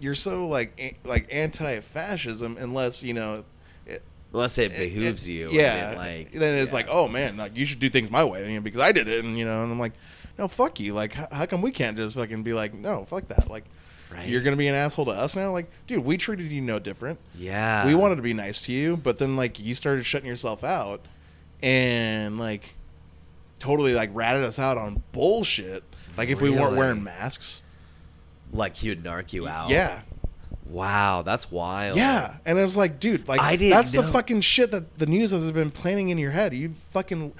you're so like a- like anti-fascism unless you know. It, Unless it it- behooves it- you. and Yeah. it, like then it's yeah. like, oh man, like you should do things my way, you know, because I did it, and you know, and I'm like, no, fuck you. Like, how, how come we can't just fucking be like, no, fuck that. Like, Right. you're gonna be an asshole to us now? Like, dude, we treated you no different. Yeah. we wanted to be nice to you, but then like you started shutting yourself out, and like totally like ratted us out on bullshit. Like if we weren't wearing masks. like he would narc you out. Yeah. Wow, that's wild. Yeah, and it was like, dude, like I didn't that's the fucking shit that the news has been planting in your head. You fucking,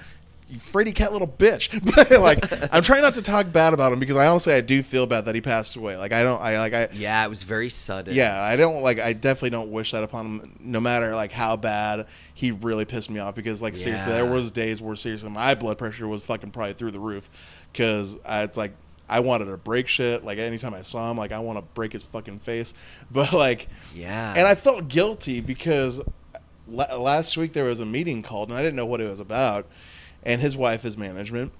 you cat little bitch. But like, I'm trying not to talk bad about him because I honestly I do feel bad that he passed away. Like I don't, I like I. Yeah, it was very sudden. Yeah, I don't like. I definitely don't wish that upon him. No matter like how bad he really pissed me off, because like seriously, there was days where seriously my blood pressure was fucking probably through the roof, because it's like I wanted to break shit. Like anytime I saw him, like I want to break his fucking face. But like, Yeah. and I felt guilty because la- last week there was a meeting called and I didn't know what it was about, and his wife is management.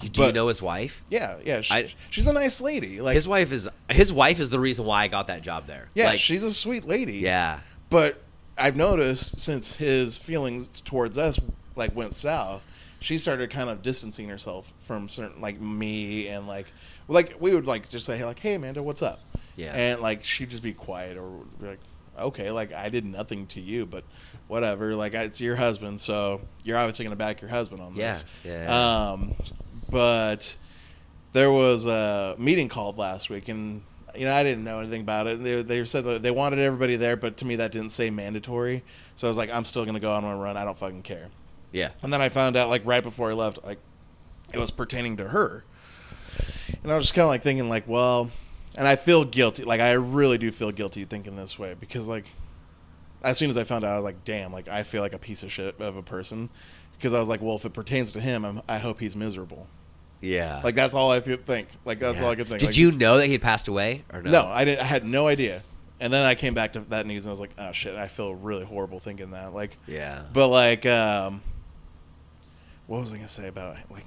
You- Do you know his wife? Yeah, yeah, she, I- she's a nice lady. Like, His wife is his wife is the reason why I got that job there. yeah, Like, she's a sweet lady. yeah. but I've noticed since his feelings towards us like went south, she started kind of distancing herself from certain like me and like like we would like just say like, "Hey, Amanda, what's up?" Yeah. and like she'd just be quiet or be like, "Okay, like I did nothing to you, but whatever. Like it's your husband, so you're obviously gonna back your husband on Yeah, this." yeah. Um, but there was a meeting called last week, and you know I didn't know anything about it. They, they said that they wanted everybody there, but to me that didn't say mandatory. So I was like, I'm still gonna go on my run. I don't fucking care. Yeah. And then I found out like right before I left, like it was pertaining to her, and I was just kind of like thinking like, well, and I feel guilty. Like I really do feel guilty thinking this way because like as soon as I found out, I was like, damn, like I feel like a piece of shit of a person because I was like, well, if it pertains to him, I'm, I hope he's miserable. Yeah. Like that's all I could think. Like that's Yeah. all I could think. Did Like, you know that he had passed away or no? No, I didn't. I had no idea. And then I came back to that news and I was like, oh shit, I feel really horrible thinking that. Like, Yeah. but like, um, what was I gonna say about like,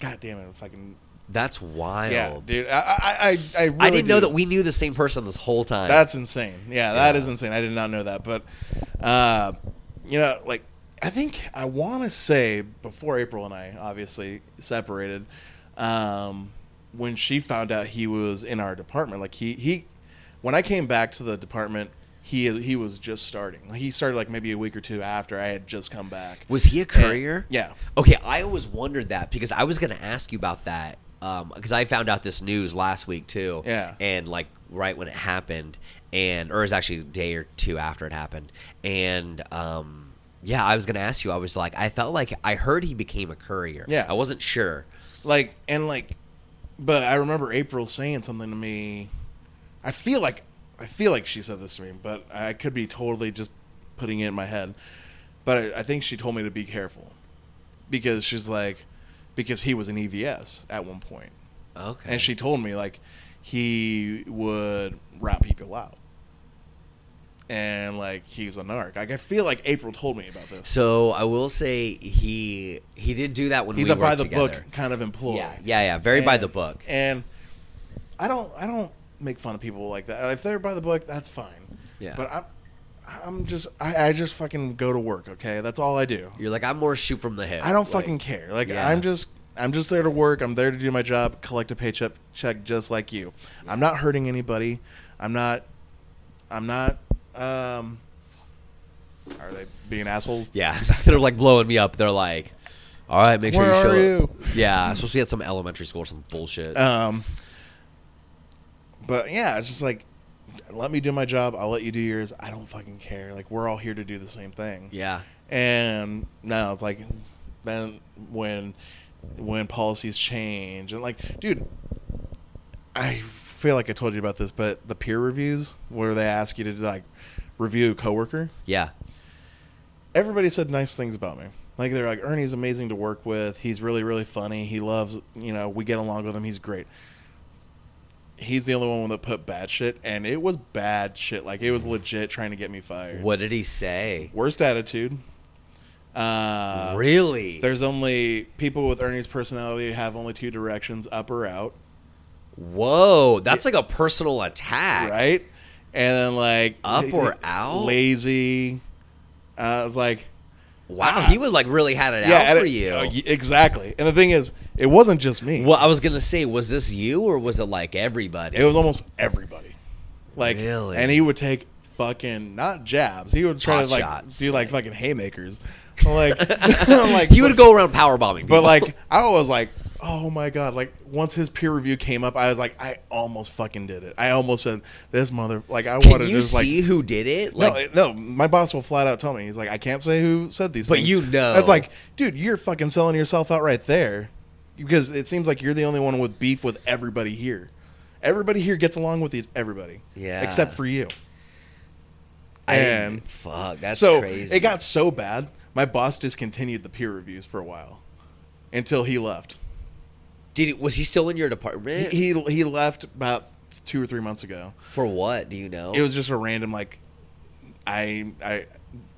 god damn it, fucking That's wild. yeah, dude. I I I, I, really I didn't know that we knew the same person this whole time. That's insane. Yeah, that Yeah. is insane. I did not know that. But, uh, you know, like, I think I want to say before April and I obviously separated, um, when she found out he was in our department, like, he, he, when I came back to the department, he, he was just starting. He started like maybe a week or two after I had just come back. Was he a courier? yeah. Okay, I always wondered that because I was going to ask you about that because I found out this news last week too. Yeah. And like right when it happened, and or it was actually a day or two after it happened, and um, yeah, I was going to ask you. I was like, I felt like I heard he became a courier. Yeah. I wasn't sure. like and like but i remember april saying something to me i feel like i feel like she said this to me but i could be totally just putting it in my head but i, I think she told me to be careful because she's like because he was an evs at one point Okay. and she told me like he would rat people out and like he's a narc like i feel like april told me about this So I will say he he did do that when he's we a by the together. book kind of employee Yeah, yeah, yeah. Very by the book. And I don't I don't make fun of people like that. If they're by the book, that's fine. Yeah. But I'm I'm just I, I just fucking go to work, okay? That's all I do. You're like I'm more shoot from the hip. I don't Like, fucking care. Like yeah. I'm just I'm just there to work. I'm there to do my job, collect a paycheck check just like you. I'm not hurting anybody. I'm not I'm not um are they being assholes? Yeah, they're like blowing me up. They're like, "All right, make sure Where you show are up." Yeah, I'm supposed to be at some elementary school or some bullshit. Um, but yeah, it's just like, let me do my job. I'll let you do yours. I don't fucking care. Like we're all here to do the same thing. yeah, And now it's like, then when when policies change and like, dude, I feel like I told you about this, but the peer reviews where they ask you to like review a coworker, yeah, everybody said nice things about me. Like they're like Ernie's amazing to work with. He's really really funny. He loves you know we get along with him. He's great. He's the only one that put bad shit, and it was bad shit. Like it was legit trying to get me fired. What did he say? Worst attitude. Uh, really? There's only people with Ernie's personality have only two directions: up or out. Whoa, that's like a personal attack. right? And then like Up or out? lazy. Uh, it's like Wow, he was like really had it yeah, out for it- you. uh, exactly. And the thing is, it wasn't just me. well, I was gonna say, was this you or was it like everybody? It was almost everybody. Like, Really? and he would take fucking not jabs. He would try Pot to like shots, do like fucking haymakers. I'm like, I'm like he would go around power bombing. But like, I was like, oh my god! Like once his peer review came up, I was like, I almost fucking did it. I almost said this mother. Like I wanted to you just like. see who did it? Like, no, no, my boss will flat out tell me. He's like, I can't say who said these But things. you know. It's like, dude, you're fucking selling yourself out right there. Because it seems like you're the only one with beef with everybody here. Everybody here gets along with everybody. Yeah. Except for you. I and fuck, that's so crazy. it got so bad, my boss discontinued the peer reviews for a while. Until he left. Did he, was he still in your department? He he left about two or three months ago. For what? Do you know? It was just a random like I I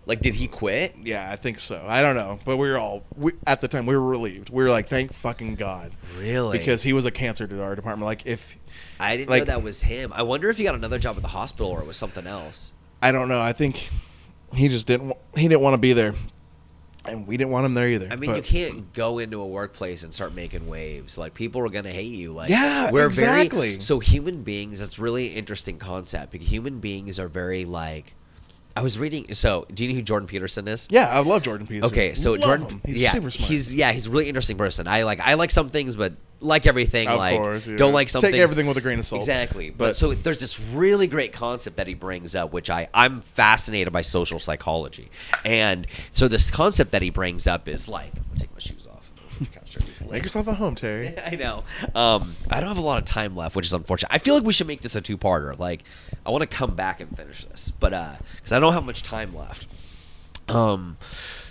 like, did he quit? Yeah, I think so. I don't know, but we were all we, at the time we were relieved. We were like, thank fucking god, Really? because he was a cancer to our department. Like, if I didn't like- know that was him. I wonder if he got another job at the hospital or it was something else. I don't know, I think he just didn't he didn't want to be there, and we didn't want him there either. I mean, you can't go into a workplace and start making waves. Like people are gonna hate you. Like Yeah, we're exactly. Very, so human beings, that's really an interesting concept because human beings are very like. I was reading. So, do you know who Jordan Peterson is? Yeah, I love Jordan Peterson. Okay, so Love Jordan, him. he's yeah, super smart. he's yeah, he's a really interesting person. I like I like some things, but like everything, Of like course, yeah. don't like some Take things. everything with a grain of salt. Exactly, but, But- so there's this really great concept that he brings up, which I I'm fascinated by social psychology, and so this concept that he brings up is like, take my shoes off. Make yourself at home, Terry. I know. Um, I don't have a lot of time left, which is unfortunate. I feel like we should make this a two-parter. Like, I want to come back and finish this, but because I don't have much time left. Um,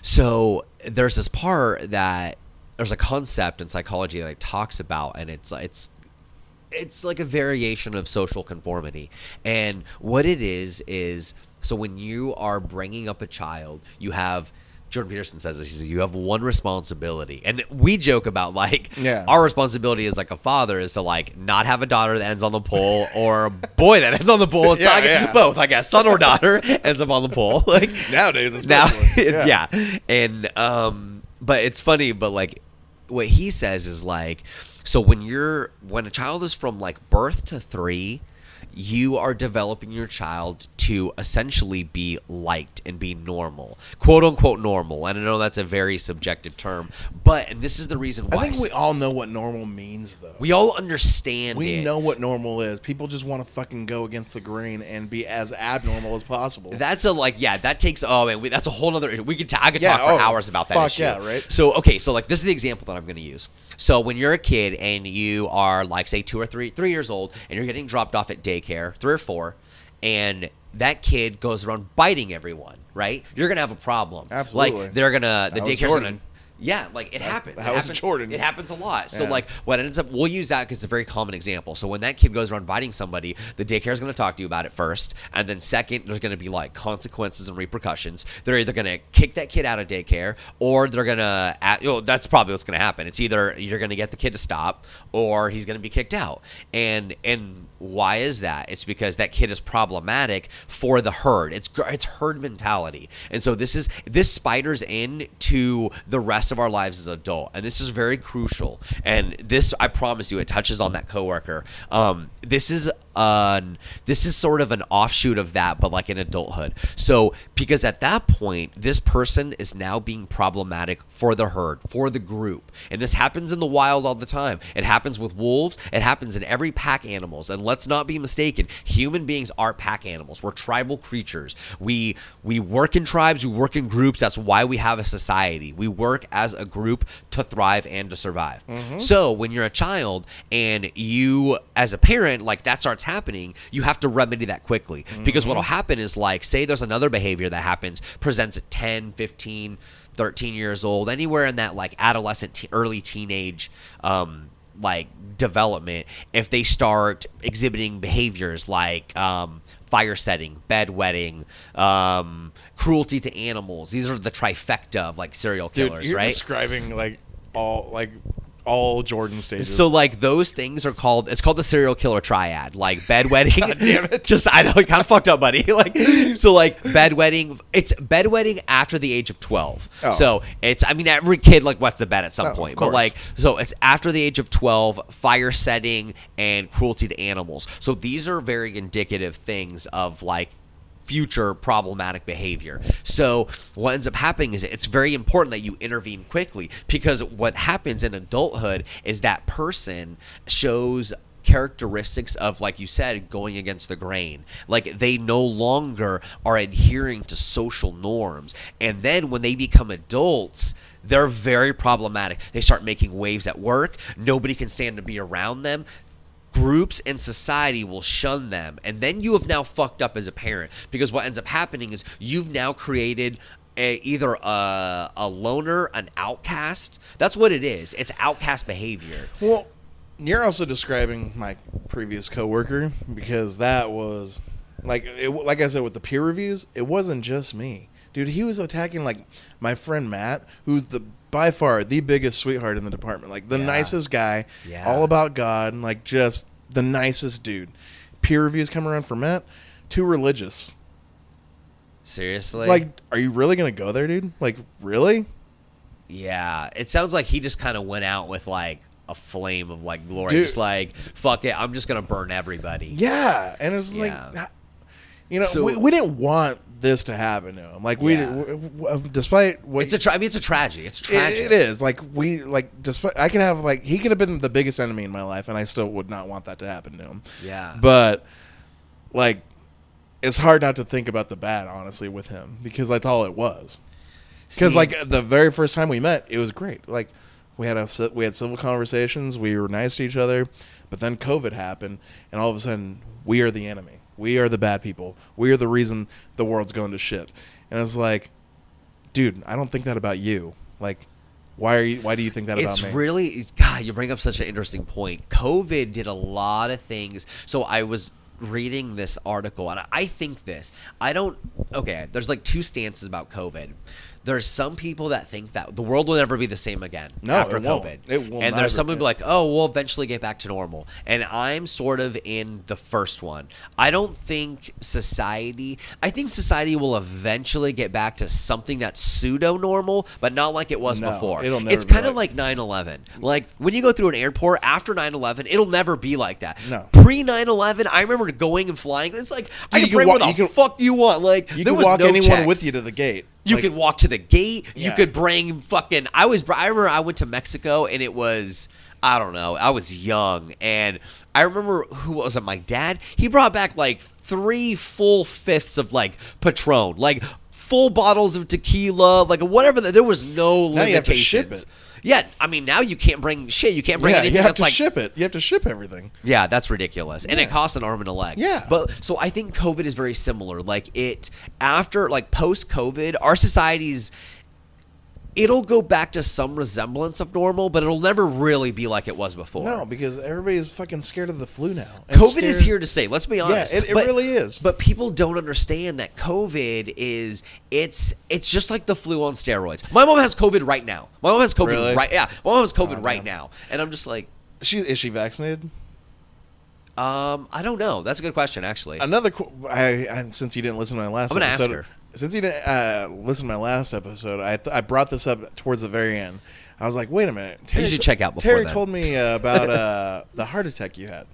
so there's this part that there's a concept in psychology that it talks about, and it's it's it's like a variation of social conformity. And what it is is so when you are bringing up a child, you have Jordan Peterson says this. He says you have one responsibility, and we joke about like Yeah. our responsibility as like a father is to like not have a daughter that ends on the pole or a boy that ends on the pole. Yeah, like yeah. both, I guess. Son or daughter ends up on the pole. Like Nowadays, now especially. it's yeah. and um but it's funny but like what he says is like so when you're when a child is from like birth to 3 you are developing your child to essentially be liked and be normal quote unquote normal and i know that's a very subjective term but and this is the reason why I think we all know what normal means, though. we all understand We it. know what normal is. People just want to fucking go against the grain and be as abnormal as possible. That's a like yeah. That takes oh man, we, that's a whole other. We could ta- I could Yeah, talk for oh, hours about that fuck issue. yeah, right? So okay, so like this is the example that I'm going to use. So when you're a kid and you are like say two or three three years old and you're getting dropped off at daycare, three or four, and that kid goes around biting everyone, right? You're gonna have a problem. Absolutely. Like they're gonna the That daycare's gonna. Yeah, like it happens. that it happens. Jordan. It happens a lot. So Yeah. like what ends up we'll use that because it's a very common example. So when that kid goes around biting somebody, the daycare is going to talk to you about it first, and then second, there's going to be like consequences and repercussions. They're either going to kick that kid out of daycare, or they're going to, you know, that's probably what's going to happen. It's either you're going to get the kid to stop, or he's going to be kicked out. And and why is that? It's because that kid is problematic for the herd. It's it's herd mentality, and so this is this spiders in to the rest of our lives as adult, and this is very crucial. And this, I promise you, it touches on that coworker. Um, this is this is sort of an offshoot of that, but like in adulthood. So because at that point, this person is now being problematic for the herd, for the group, and this happens in the wild all the time. It happens with wolves. It happens in every pack animals. And let's not be mistaken, human beings are pack animals. We're tribal creatures. We we work in tribes. We work in groups. That's why we have a society. We work as a group to thrive and to survive. Mm-hmm. So when you're a child and you, as a parent, like that starts happening, you have to remedy that quickly because what'll happen is like, say there's another behavior that happens, presents at 10, 15, 13 years old, anywhere in that like adolescent, te- early teenage, um, like development, if they start exhibiting behaviors like um, fire setting, bedwetting, um, cruelty to animals, these are the trifecta of like serial Dude, killers, you're right? describing like all like all Jordan stages. So like those things are called it's called the serial killer triad. Like bedwetting. God damn it. Just I know it kind of fucked up, buddy. Like so like bedwetting it's bedwetting after the age of 12. Oh. So it's I mean every kid like wets the bed at some Oh, point. But like so it's after the age of 12, fire setting and cruelty to animals. So these are very indicative things of like future problematic behavior. So what ends up happening is it's very important that you intervene quickly because what happens in adulthood is that person shows characteristics of like you said going against the grain. Like they no longer are adhering to social norms. And then when they become adults they're very problematic. They start making waves at work. Nobody can stand to be around them groups and society will shun them and then you have now fucked up as a parent because what ends up happening is you've now created a, either a, a loner an outcast. That's what it is. It's outcast behavior. Well, you're also describing my previous coworker because that was like it, like I said with the peer reviews, it wasn't just me. Dude, he was attacking like my friend Matt, who's the by far the biggest sweetheart in the department, like the Yeah. nicest guy, Yeah. all about God, and like just the nicest dude. Peer reviews come around for Matt, too religious. Seriously? It's like, are you really gonna go there, dude? Like, really? yeah. It sounds like he just kind of went out with like a flame of like glory. Dude. Just like, fuck it, I'm just gonna burn everybody. Yeah, and it's Yeah. like, you know, So- we, we didn't want this to happen to him. Like, we, Yeah. despite what It's a tra- I mean, it's a tragedy. It's It- tragic. it is like we like despite I can have like he could have been the biggest enemy in my life and I still would not want that to happen to him. Yeah. But like it's hard not to think about the bad honestly with him because that's all it was. Because like the very first time we met, it was great. Like we had a we had civil conversations, we were nice to each other, but then COVID happened, and all of a sudden we are the enemy. We are the bad people. We are the reason the world's going to shit. And it's like, dude, I don't think that about you. Like, why are you? Why do you think that it's about me? really it's, really God. You bring up such an interesting point. COVID did a lot of things. So I was reading this article, and I think this. I don't. Okay, there's like two stances about COVID. There's some people that think that the world will never be the same again No, after it won't. COVID. It will and there's some people like, oh, we'll eventually get back to normal. And I'm sort of in the first one. I don't think society. I think society will eventually get back to something that's pseudo normal, but not like it was No, before. it'll never it's kind of like- like 9/11. Like when you go through an airport after 9/11, it'll never be like that. No. Pre 9/11, I remember going and flying. It's like I you can can bring wa- what the you can- fuck you want. Like You there can was walk no anyone checks. with you to the gate. You Like, could walk to the gate. You could bring fucking. I was. I remember I went to Mexico and it was. I don't know. I was young and I remember who was it? My dad. He brought back like three full fifths of like Patron, like full bottles of tequila, like whatever. The, there was no Now you have to limitations. Yeah, I mean now you can't bring shit. You can't bring yeah, anything you have that's to like ship it. You have to ship everything. yeah, that's ridiculous. And Yeah. it costs an arm and a leg. Yeah. But so I think COVID is very similar. Like it after like post COVID, our society's it'll go back to some resemblance of normal, but it'll never really be like it was before. No, because everybody's fucking scared of the flu now. And COVID is here to stay. Let's be honest. it- it But- really is. But people don't understand that COVID is it's it's just like the flu on steroids. My mom has COVID right now. My mom has COVID Really? right. Yeah, my mom has COVID Oh, right man. now, and I'm just like, She is she vaccinated? um, I don't know. That's a good question, actually. Another, qu- I, I since you didn't listen to my last I'm gonna ask her. Since you didn't uh, listen to my last episode, I th- I brought this up towards the very end. I was like, wait a minute, Terry should t- check out before Terry then. told me uh, about uh, the heart attack you had.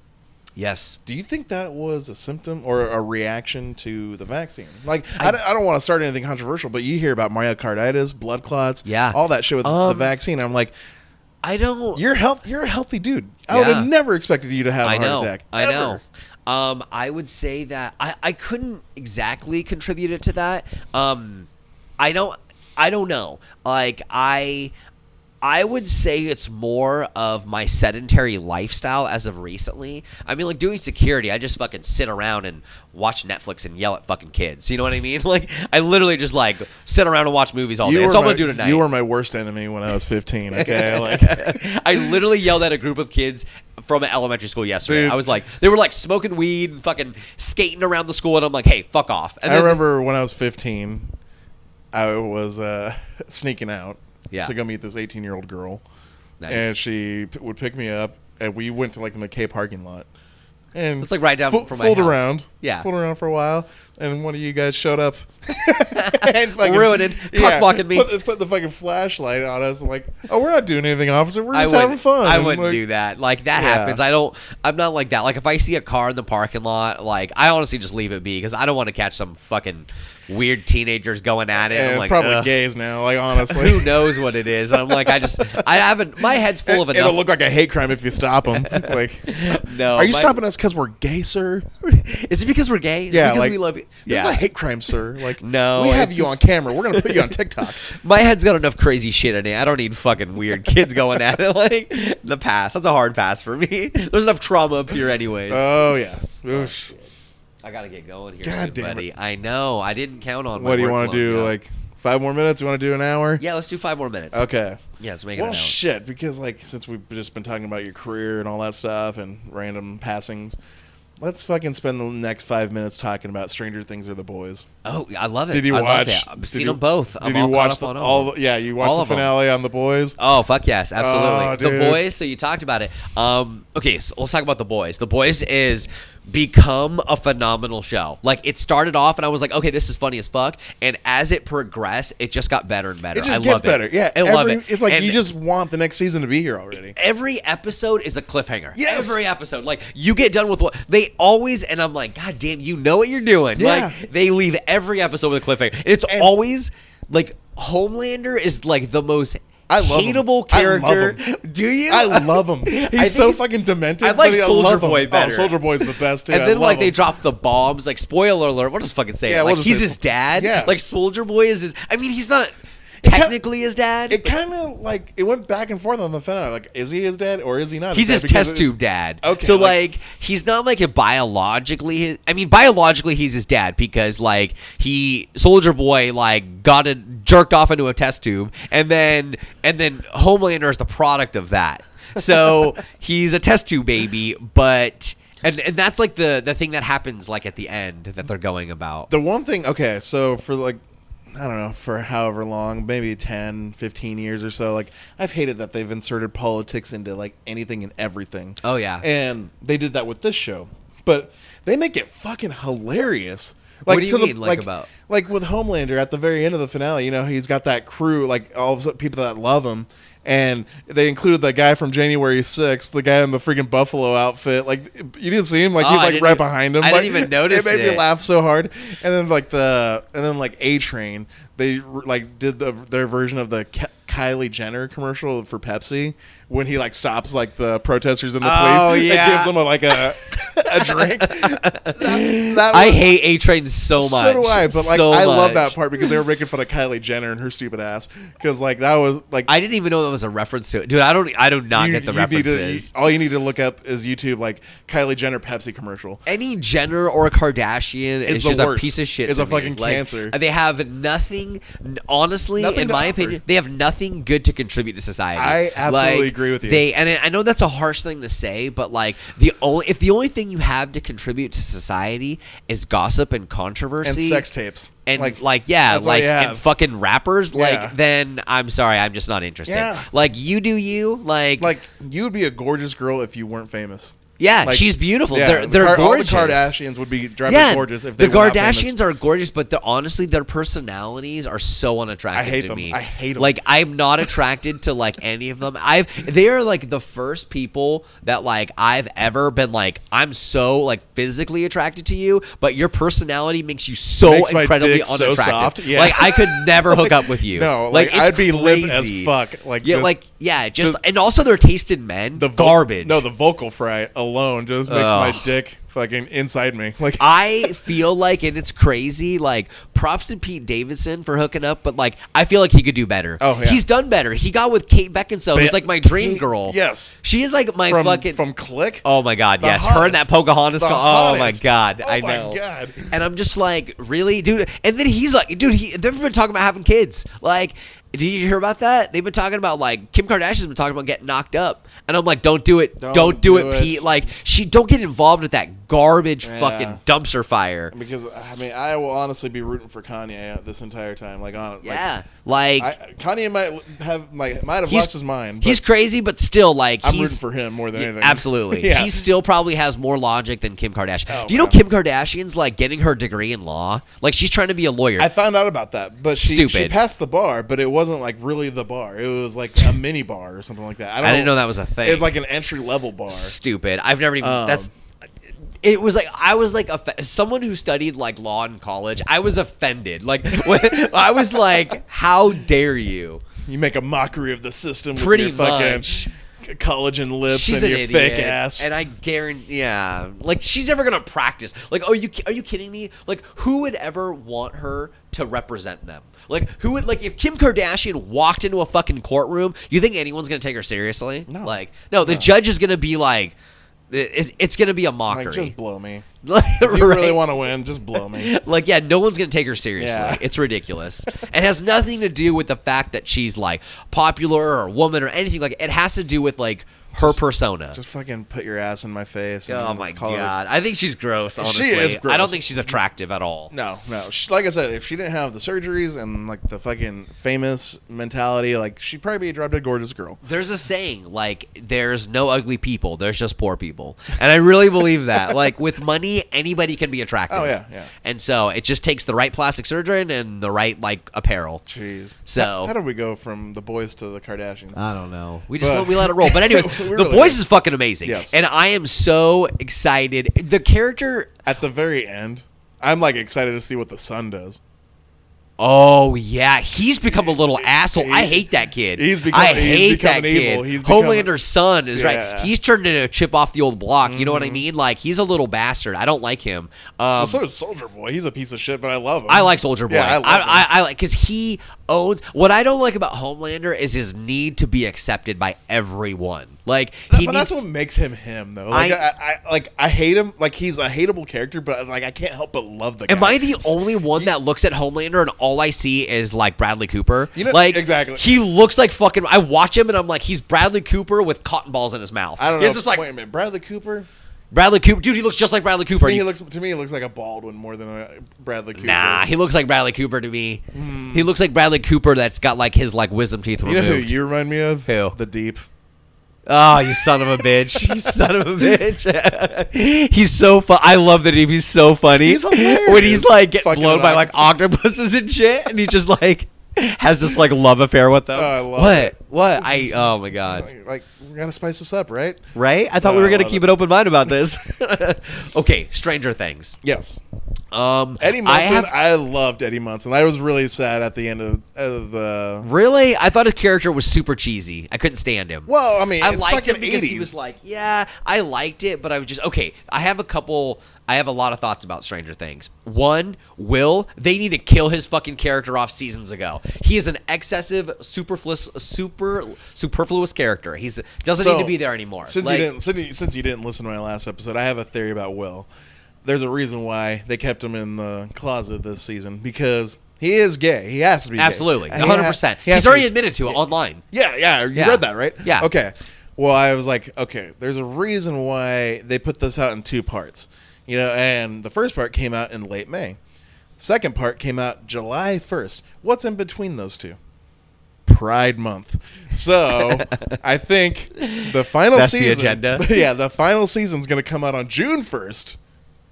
yes. Do you think that was a symptom or a reaction to the vaccine? Like, I, don't, I don't want to start anything controversial, but you hear about myocarditis, blood clots, Yeah. all that shit with the Um, vaccine. I'm like, I don't. you're health, you're a healthy dude. I would have never expected you to have a I heart know. attack. I know. Um, I would say that I, I couldn't exactly contribute it to that. Um, I don't. I don't know. Like I. I would say it's more of my sedentary lifestyle as of recently. I mean, like doing security, I just fucking sit around and watch Netflix and yell at fucking kids. You know what I mean? Like, I literally just like sit around and watch movies all day. That's all my, gonna do tonight. You were my worst enemy when I was 15. Okay, like I literally yelled at a group of kids from elementary school yesterday. Dude. I was like, they were like smoking weed and fucking skating around the school, and I'm like, hey, fuck off. And I remember when I was 15, I was uh, sneaking out Yeah. to go meet this 18 year old girl, Nice. and she p- would pick me up, and we went to like the McKay parking lot. And It's like right down fo- from my fooled house. around, Yeah. fooled around for a while, and one of you guys showed up, and fucking- Ruining, cock-blocking me. Put, the- put the fucking flashlight on us, like, oh, we're not doing anything, officer. We're just having fun. I And, wouldn't like, do that. Like that Yeah. happens. I don't. I'm not like that. Like if I see a car in the parking lot, like I honestly just leave it be because I don't want to catch some fucking weird teenagers going at it. And I'm like, probably ugh. gays now, like honestly. Who knows what it is? And I'm like, I just, I haven't. My head's full of It- enough. It'll look like a hate crime if you stop them. Like, No, Are you my- stopping us because we're gay, sir? Is it because we're gay? Is Yeah, because like we love you. This is a hate crime, sir. Like, No, we have you just- on camera. We're gonna put you on TikTok. My head's got enough crazy shit in it. I don't need fucking weird kids going at it. Like the pass. That's a hard pass for me. There's enough trauma up here, anyways. Oh yeah. Oh, Oof. I gotta get going here, God soon, damn it. buddy. I know. I didn't count on. What do you want to do? yeah. Like five more minutes? You want to do an hour? Yeah, let's do five more minutes. Okay. Yeah, let's make it Well, an hour. shit. Because like since we've just been talking about your career and all that stuff and random passings, let's fucking spend the next five minutes talking about Stranger Things or The Boys. Oh, I love it. Did you I watch? I've seen you- them both. Did I'm you all watch the, on all? the- yeah, you watched All the finale on The Boys. Oh fuck yes, absolutely. Oh, the boys. So you talked about it. Um, okay, so let's talk about the boys. The boys is become a phenomenal show. Like it started off, and I was like, okay, this is funny as fuck. And as it progressed, it just got better and better. It just I gets love better. It. Yeah, I love it. It's like And you just want the next season to be here already. every episode is a cliffhanger. Yes. Every episode. Like you get done with what they always and I'm like, God damn, you know what you're doing. Yeah. Like they leave every episode with a cliffhanger. It's And- always like Homelander is like the most I love him. hateable I love character. him. Do you? I love him. He's so he's- fucking demented. I like Soldier love him. Boy oh, better. Oh, Soldier Boy's the best too. and then like love they drop the bombs. Like spoiler alert. We'll just fucking say Yeah, it. we'll Like he's his dad. Yeah. Like Soldier Boy is his. I mean, he's not technically his dad. It kind of like it went back and forth on the finale. Like, is he his dad or is he not? He's his his test tube dad. Okay, So like- like, he's not like a biologically. His, I mean, biologically he's his dad because like he Soldier Boy like got it jerked off into a test tube, and then and then Homelander is the product of that. So he's a test tube baby, but. And, and that's like the, the thing that happens like at the end that they're going about. The one thing, okay, so for like, I don't know, for however long, maybe 10, 15 years or so, like, I've hated that they've inserted politics into like anything and everything. Oh, yeah. And they did that with this show. But they make it fucking hilarious. What do you to the- mean, like, about? Like with Homelander at the very end of the finale, you know, he's got that crew, like all of the people that love him. And they included that guy from January 6th, the guy in the freaking buffalo outfit. Like you didn't see him, like Oh, he's like right behind him. I Like, didn't even notice It made me laugh so hard. And then like the and then like A Train, they like did the their version of the Kylie Jenner commercial for Pepsi when he like stops like the protesters and the Oh, police yeah. and gives them a, like a a drink. That- that I was- hate A Train so much. so do I, but like So I love that part because they were making fun of Kylie Jenner and her stupid ass. Because like that was like I didn't even know that was a reference to it, dude. I don't. I do not you- get the you need to- references. all you need to look up is YouTube like Kylie Jenner Pepsi commercial. Any Jenner or a Kardashian It's is the just a piece of shit. It's to a me. fucking Like, cancer. They have nothing. Honestly, Nothing in my offer. opinion, they have nothing good to contribute to society. I absolutely Like, agree with you. They and I know that's a harsh thing to say, but like the only if the only thing you have to contribute to society is gossip and controversy and sex tapes and like, like yeah, like and fucking rappers, Yeah. like then I'm sorry, I'm just not interested. Yeah. Like you do you, like like you would be a gorgeous girl if you weren't famous. Yeah, Like, she's beautiful. Yeah, they're they're Kar- gorgeous. All the Kardashians would be driving yeah, gorgeous if they the. Kardashians are gorgeous, but honestly, their personalities are so unattractive to me. I hate them. me. I hate 'em. Like I'm not attracted to like any of them. I've they are like the first people that like I've ever been like I'm so like physically attracted to you, but your personality makes you so Makes incredibly dick so unattractive. soft. Yeah. Like I could never hook Like, up with you. no, like, it's I'd be limp as fuck, like, yeah, just- like yeah, just, just- and also they're tasted men. the garbage. No, the vocal fry alone just makes Ugh. my dick fucking inside me. Like I feel like, and it's crazy. Like, props to Pete Davidson for hooking up, but like, I feel like he could do better. Oh, yeah. he's done better. He got with Kate Beckinsale, who's like my dream girl. yes. she is like my from fucking. from Click. oh my god, The yes, her and hottest. that Pocahontas. The co- oh my hottest. god, Oh I my know. God. And I'm just like, really, dude. And then he's like, dude, he they've been talking about having kids. Like, did you hear about that? They've been talking about like Kim Kardashian's been talking about getting knocked up, and I'm like, don't do it, don't, Don't do, do it, it. Pete. Like, she don't get involved with that garbage Yeah. fucking dumpster fire. because I mean, I will honestly be rooting for Kanye this entire time. Like on, Yeah, like, Like, I, Kanye might have like might have lost his mind. He's crazy, but still, like I'm rooting for him more than Yeah, anything. Absolutely, yeah. he still probably has more logic than Kim Kardashian. Oh, Do you know. Kim Kardashian's like getting her degree in law? Like she's trying to be a lawyer. I found out about that, but she, she passed the bar, but it wasn't like really the bar. It was like a mini bar or something like that. I, don't I didn't know that was a thing. It was like an entry level bar. stupid. I've never even. Um, that's. It was like I was like a someone who studied like law in college. I was offended. Like when, I was like, "How dare you?" You make a mockery of the system Pretty fucking much. Collagen lips She's and an your idiot, fake ass. and I guarantee, yeah, like she's never gonna practice. Like, are you are you kidding me? Like, who would ever want her to represent them? Like, who would like if Kim Kardashian walked into a fucking courtroom? You think anyone's gonna take her seriously? No. Like, no, the No. judge is gonna be like, it, it's gonna be a mockery. like, just blow me. Like, If you really want to win, just blow me. Like, yeah, no one's gonna take her seriously. Yeah. It's ridiculous. it has nothing to do with the fact that she's like popular or a woman or anything like. It has to do with like her persona. Just fucking put your ass in my face. and Oh my call it a- god, I think she's gross. Honestly, She Honestly, is I don't think she's attractive at all. No, no. She, like I said, if she didn't have the surgeries and like the fucking famous mentality, like she'd probably be a drop dead gorgeous girl. There's a saying like there's no ugly people, there's just poor people. And I really believe that. Like with money, anybody can be attractive. Oh, yeah, yeah. And so it just takes the right plastic surgeon and the right like apparel. Jeez. So- how, how did we go from the boys to the Kardashians? I don't know. We just But- we let it roll. But anyways, We the really boys did. is fucking amazing. Yes. And I am so excited. The character At the very end, I'm like excited to see what the son does. Oh yeah, he's become a little asshole. I hate that kid. He's become- I he's hate that becoming kid. He's becoming- Homelander's son is Yeah. Mm-hmm. right. He's turned into a chip off the old block. You know what I mean? Like he's a little bastard. I don't like him. Um, Well, so is Soldier Boy. He's a piece of shit, but I love him. I like Soldier Boy. Yeah, I I, I. I, like because he owns. What I don't like about Homelander is his need to be accepted by everyone. Like he but needs. that's what makes him him, though. Like, I- I, I, like I hate him. Like he's a hateable character, but like I can't help but love the guy. Am I the only one that looks at Homelander and all I see is like Bradley Cooper? You know- like exactly. He looks like fucking. I watch him and I'm like, he's Bradley Cooper with cotton balls in his mouth. I don't know. It's just like wait a minute, Bradley Cooper. Bradley Cooper, dude. He looks just like Bradley Cooper. To me, he looks to me he looks like a Baldwin more than a Bradley Cooper. nah, he looks like Bradley Cooper to me. Hmm. He looks like Bradley Cooper that's got like his like wisdom teeth You know who removed. you remind me of? Who? The Deep. Oh, you son of a bitch! You son of a bitch! he's so fun. I love that he's so funny. He's hilarious. when he's like getting Fucking blown by like octopuses and shit, and he just like has this like love affair with them. Oh, I love what? it. What? I? Oh my god! Like, we gotta spice this up, right? Right? I thought Oh, we were gonna keep it. an open mind about this. okay, Stranger Things. Yes. Um, Eddie I Munson. I, have loved Eddie Munson. I was really sad at the end of, of the. really. I thought his character was super cheesy. I couldn't stand him. Well, I mean, I it's liked him because 80s. he was like, yeah, I liked it, but I was just okay. I have a couple. I have a lot of thoughts about Stranger Things. One, Will, they need to kill his fucking character off seasons ago. He is an excessive, superfluous, super superfluous character. He's doesn't So, need to be there anymore. Since Like- you didn't, since you, since you didn't listen to my last episode, I have a theory about Will. There's a reason why they kept him in the closet this season because he is gay. He has to be. absolutely, hundred percent. He's already admitted to it online. Yeah, yeah. You Yeah. read that, right? Yeah. Okay. Well, I was like, okay, there's a reason why they put this out in two parts. You know, and the first part came out in late May. The second part came out July 1st. What's in between those two? Pride Month. So, I think the final That's the agenda? Yeah, the final season's going to come out on June 1st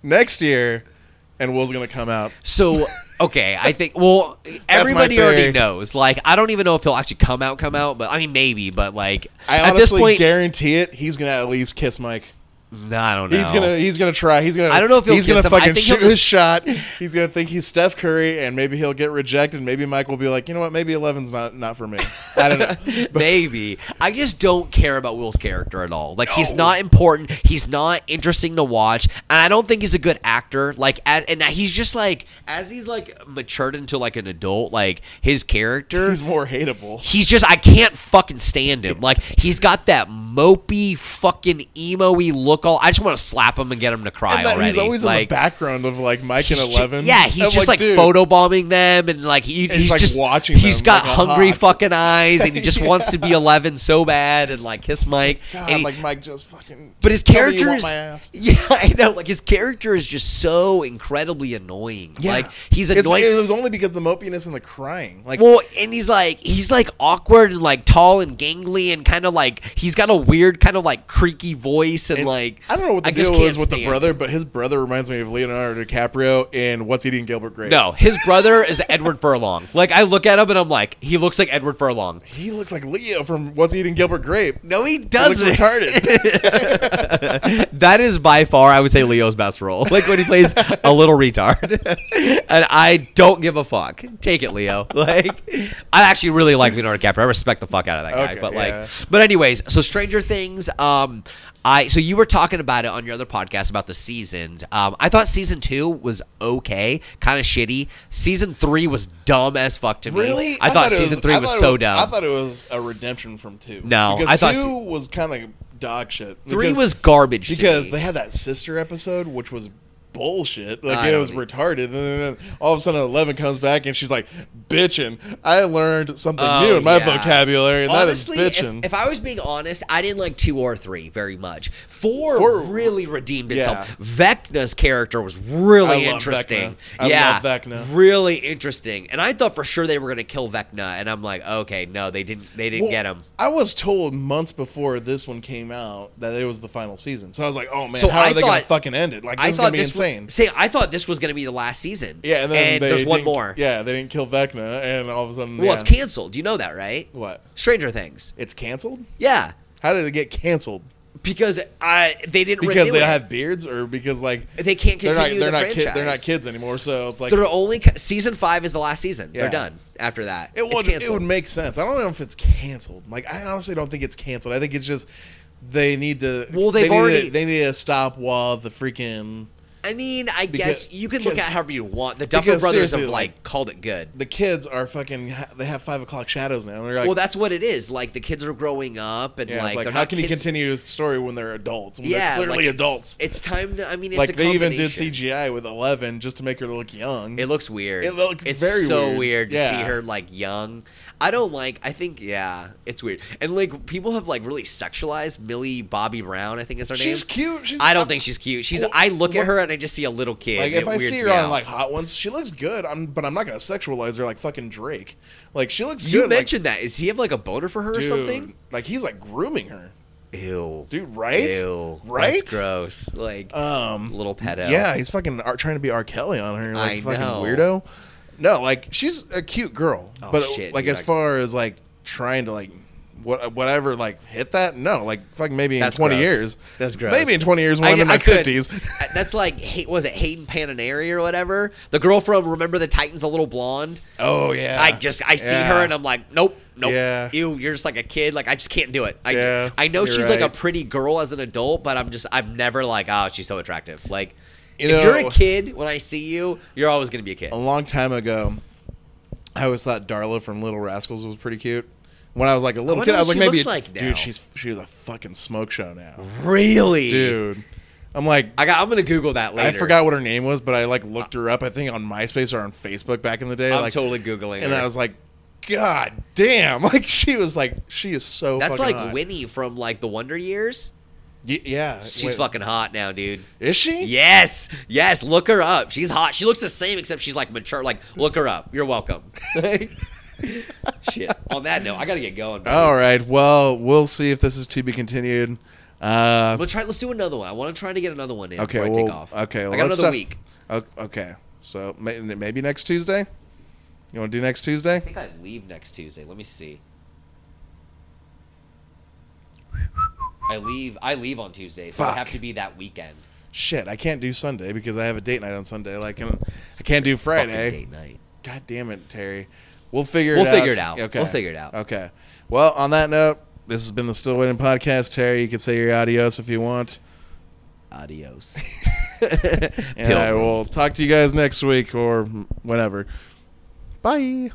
next year and Will's going to come out So okay, I think well everybody already knows. Like I don't even know if he'll actually come out, come out, but I mean maybe, but like I at this honestly point, guarantee it. He's gonna at least kiss Mike. I don't know. He's gonna he's gonna try. He's gonna. I don't know if he'll he's gonna him. Fucking shoot his shot. He's gonna think he's Steph Curry, and maybe he'll get rejected. Maybe Mike will be like, you know what? Maybe 11's not not for me. I don't know. But Maybe. I just don't care about Will's character at all. Like he's not important. He's not interesting to watch, and I don't think he's a good actor. Like as, and he's just like as he's like matured into like an adult, like his character he's more hateable. He's just I can't fucking stand him. Like he's got that mopey fucking emo-y look. I just want to slap him and get him to cry already. he's always like, in the background of like Mike and he's Eleven. yeah, he's just like, dude, photobombing them and like he, he's, like, just watching He's got like hungry fucking eyes and he just Yeah. wants to be Eleven so bad and like kiss Mike. God, and he- like Mike just fucking. but his tell me you character is yeah, I know. Like his character is just so incredibly annoying. Yeah. Like he's It's- annoying. it was only because the mopiness and the crying. Like Well, and he's like he's like awkward and like tall and gangly and kind of like he's got a weird kind of like creaky voice and, And like I don't know what the just deal is with the brother, him. but his brother reminds me of Leonardo DiCaprio in What's Eating Gilbert Grape. No, his brother is Edward Furlong. Like I look at him and I'm like, he looks like Edward Furlong. he looks like Leo from What's Eating Gilbert Grape. No, he He doesn't. retarded. that is by far, I would say, Leo's best role. Like when he plays a little retard, and I don't give a fuck. Take it, Leo. Like I actually really like Leonardo DiCaprio. I respect the fuck out of that guy. Okay, but yeah. like, but anyways, so Stranger Things. Um, I so you were talking about it on your other podcast about the seasons. Um, I thought season two was okay, kind of shitty. Season three was dumb as fuck to me. Really? I, thought it season three I was so dumb. I thought it was a redemption from two. No, because I thought two was kind of dog shit. three Because- was garbage because they had that sister episode, which was bullshit. Like I it was retarded. And then all of a sudden, Eleven comes back and she's like, "Bitching." I learned something Oh, new in my yeah. vocabulary, and Honestly, that is if, bitching. if I was being honest, I didn't like two or three very much. Four, Four- really redeemed Yeah. itself. Vecna's character was really interesting. Yeah, love Vecna. really interesting. And I thought for sure they were gonna kill Vecna, and I'm like, okay, no, they didn't. They didn't Well, get him. I was told months before this one came out that it was the final season. So I was like, "Oh man, So how I are they gonna fucking end it? Like this I is thought gonna be this insane." Say, I thought this was gonna be the last season. yeah, and then they there's one more. Yeah, they didn't kill Vecna, and all of a sudden, Well, yeah. it's canceled. You know that, right? what? Stranger Things. It's canceled. Yeah, How did it get canceled? because I they didn't Because they it. have beards, or because like They can't they're not continue they're the not kid, they're not kids anymore. So it's like They're only season five is the last season. Yeah. They're done after that. it would it would make sense. I don't know if it's canceled. Like I honestly don't think it's canceled. I think it's just they need to. Well, they they've need already- to, they need to stop while the freaking I mean, I Because- guess you can look at it however you want. The Duffer Brothers have like, like- called it good. the kids are fucking. They have five o'clock shadows now. Like, well, that's what it is. Like the kids are growing up, and yeah, like, like, how not can you continue a story when they're adults? When Yeah, they're clearly it's, adults. It's time to. I mean, it's like they even did. CGI with Eleven just to make her look young. It looks weird. It looks it's very so weird. weird, to Yeah. see her like young. I don't like. I think yeah, it's weird. And like people have like really sexualized Millie Bobby Brown. I think is her She's name. She's cute. She's I don't I'm- think she's cute. She's. Well, I look what- at her and I just see a little kid. Like if I see her on like Hot Ones, she looks good. I'm, but I'm not gonna sexualize her like fucking Drake. Like she looks you good. like, mentioned that. Is he have like a boner for her or something? Like he's like grooming her, Ew. dude. Right? Ew. Right? That's gross. Like Um. little pedo. Yeah, he's fucking trying to be R. Kelly on her. Like I fucking know. weirdo. No, like she's a cute girl, Oh, but shit, like dude, as I- far as like trying to like what whatever like hit that, no, like fucking maybe in That's twenty gross. years. That's gross. Maybe in twenty years when I- I, am in my fifties. Uh, That's like Hay- was it Hayden Panettiere or whatever? The girl from Remember the Titans, a little blonde. Oh yeah. I just I see Yeah. her and I'm like, nope, nope. Yeah. Ew, you're just like a kid. Like I just can't do it. I, Yeah, I know she's like a pretty girl as an adult, but I'm just I'm never like, oh, she's so attractive. Like You if you're a kid, when I see you, you're always gonna be a kid. a long time ago, I always thought Darla from Little Rascals was pretty cute. When I was like a little wonder kid, I was like, maybe, like dude, she's she was a fucking smoke show now, Really, dude. I'm like, I got. I'm gonna Google that later. I forgot what her name was, but I like looked her up. I think on MySpace or on Facebook back in the day. I'm like, totally googling. It. And her. I was like, God damn! Like she was like, she is so. That's like hot. Winnie from like the Wonder Years. Y- yeah, She's Wait, fucking hot now, dude. Is she? Yes, yes. Look her up. She's hot. She looks the same, except she's like mature. Like, look her up. You're welcome. Shit. On that note, I gotta get going. buddy. All right. Well, we'll see if this is to be continued. Uh, Let's try. Let's do another one. I want to try to get another one in okay. before I take off. okay. Well, I got another stop- week. Okay. So maybe next Tuesday. You want to do next Tuesday? I think I leave next Tuesday. Let me see. I leave. I leave on Tuesday, so Fuck. have to be that weekend. Shit, I can't do Sunday because I have a date night on Sunday. Like, I can't do Friday. date night. God damn it, Terry. We'll figure it out. We'll out. figure it out. Okay. We'll figure it out. Okay. Well, on that note, this has been the Still Waiting podcast. Terry, you can say your adios if you want. Adios. And I will talk to you guys next week or whenever. Bye.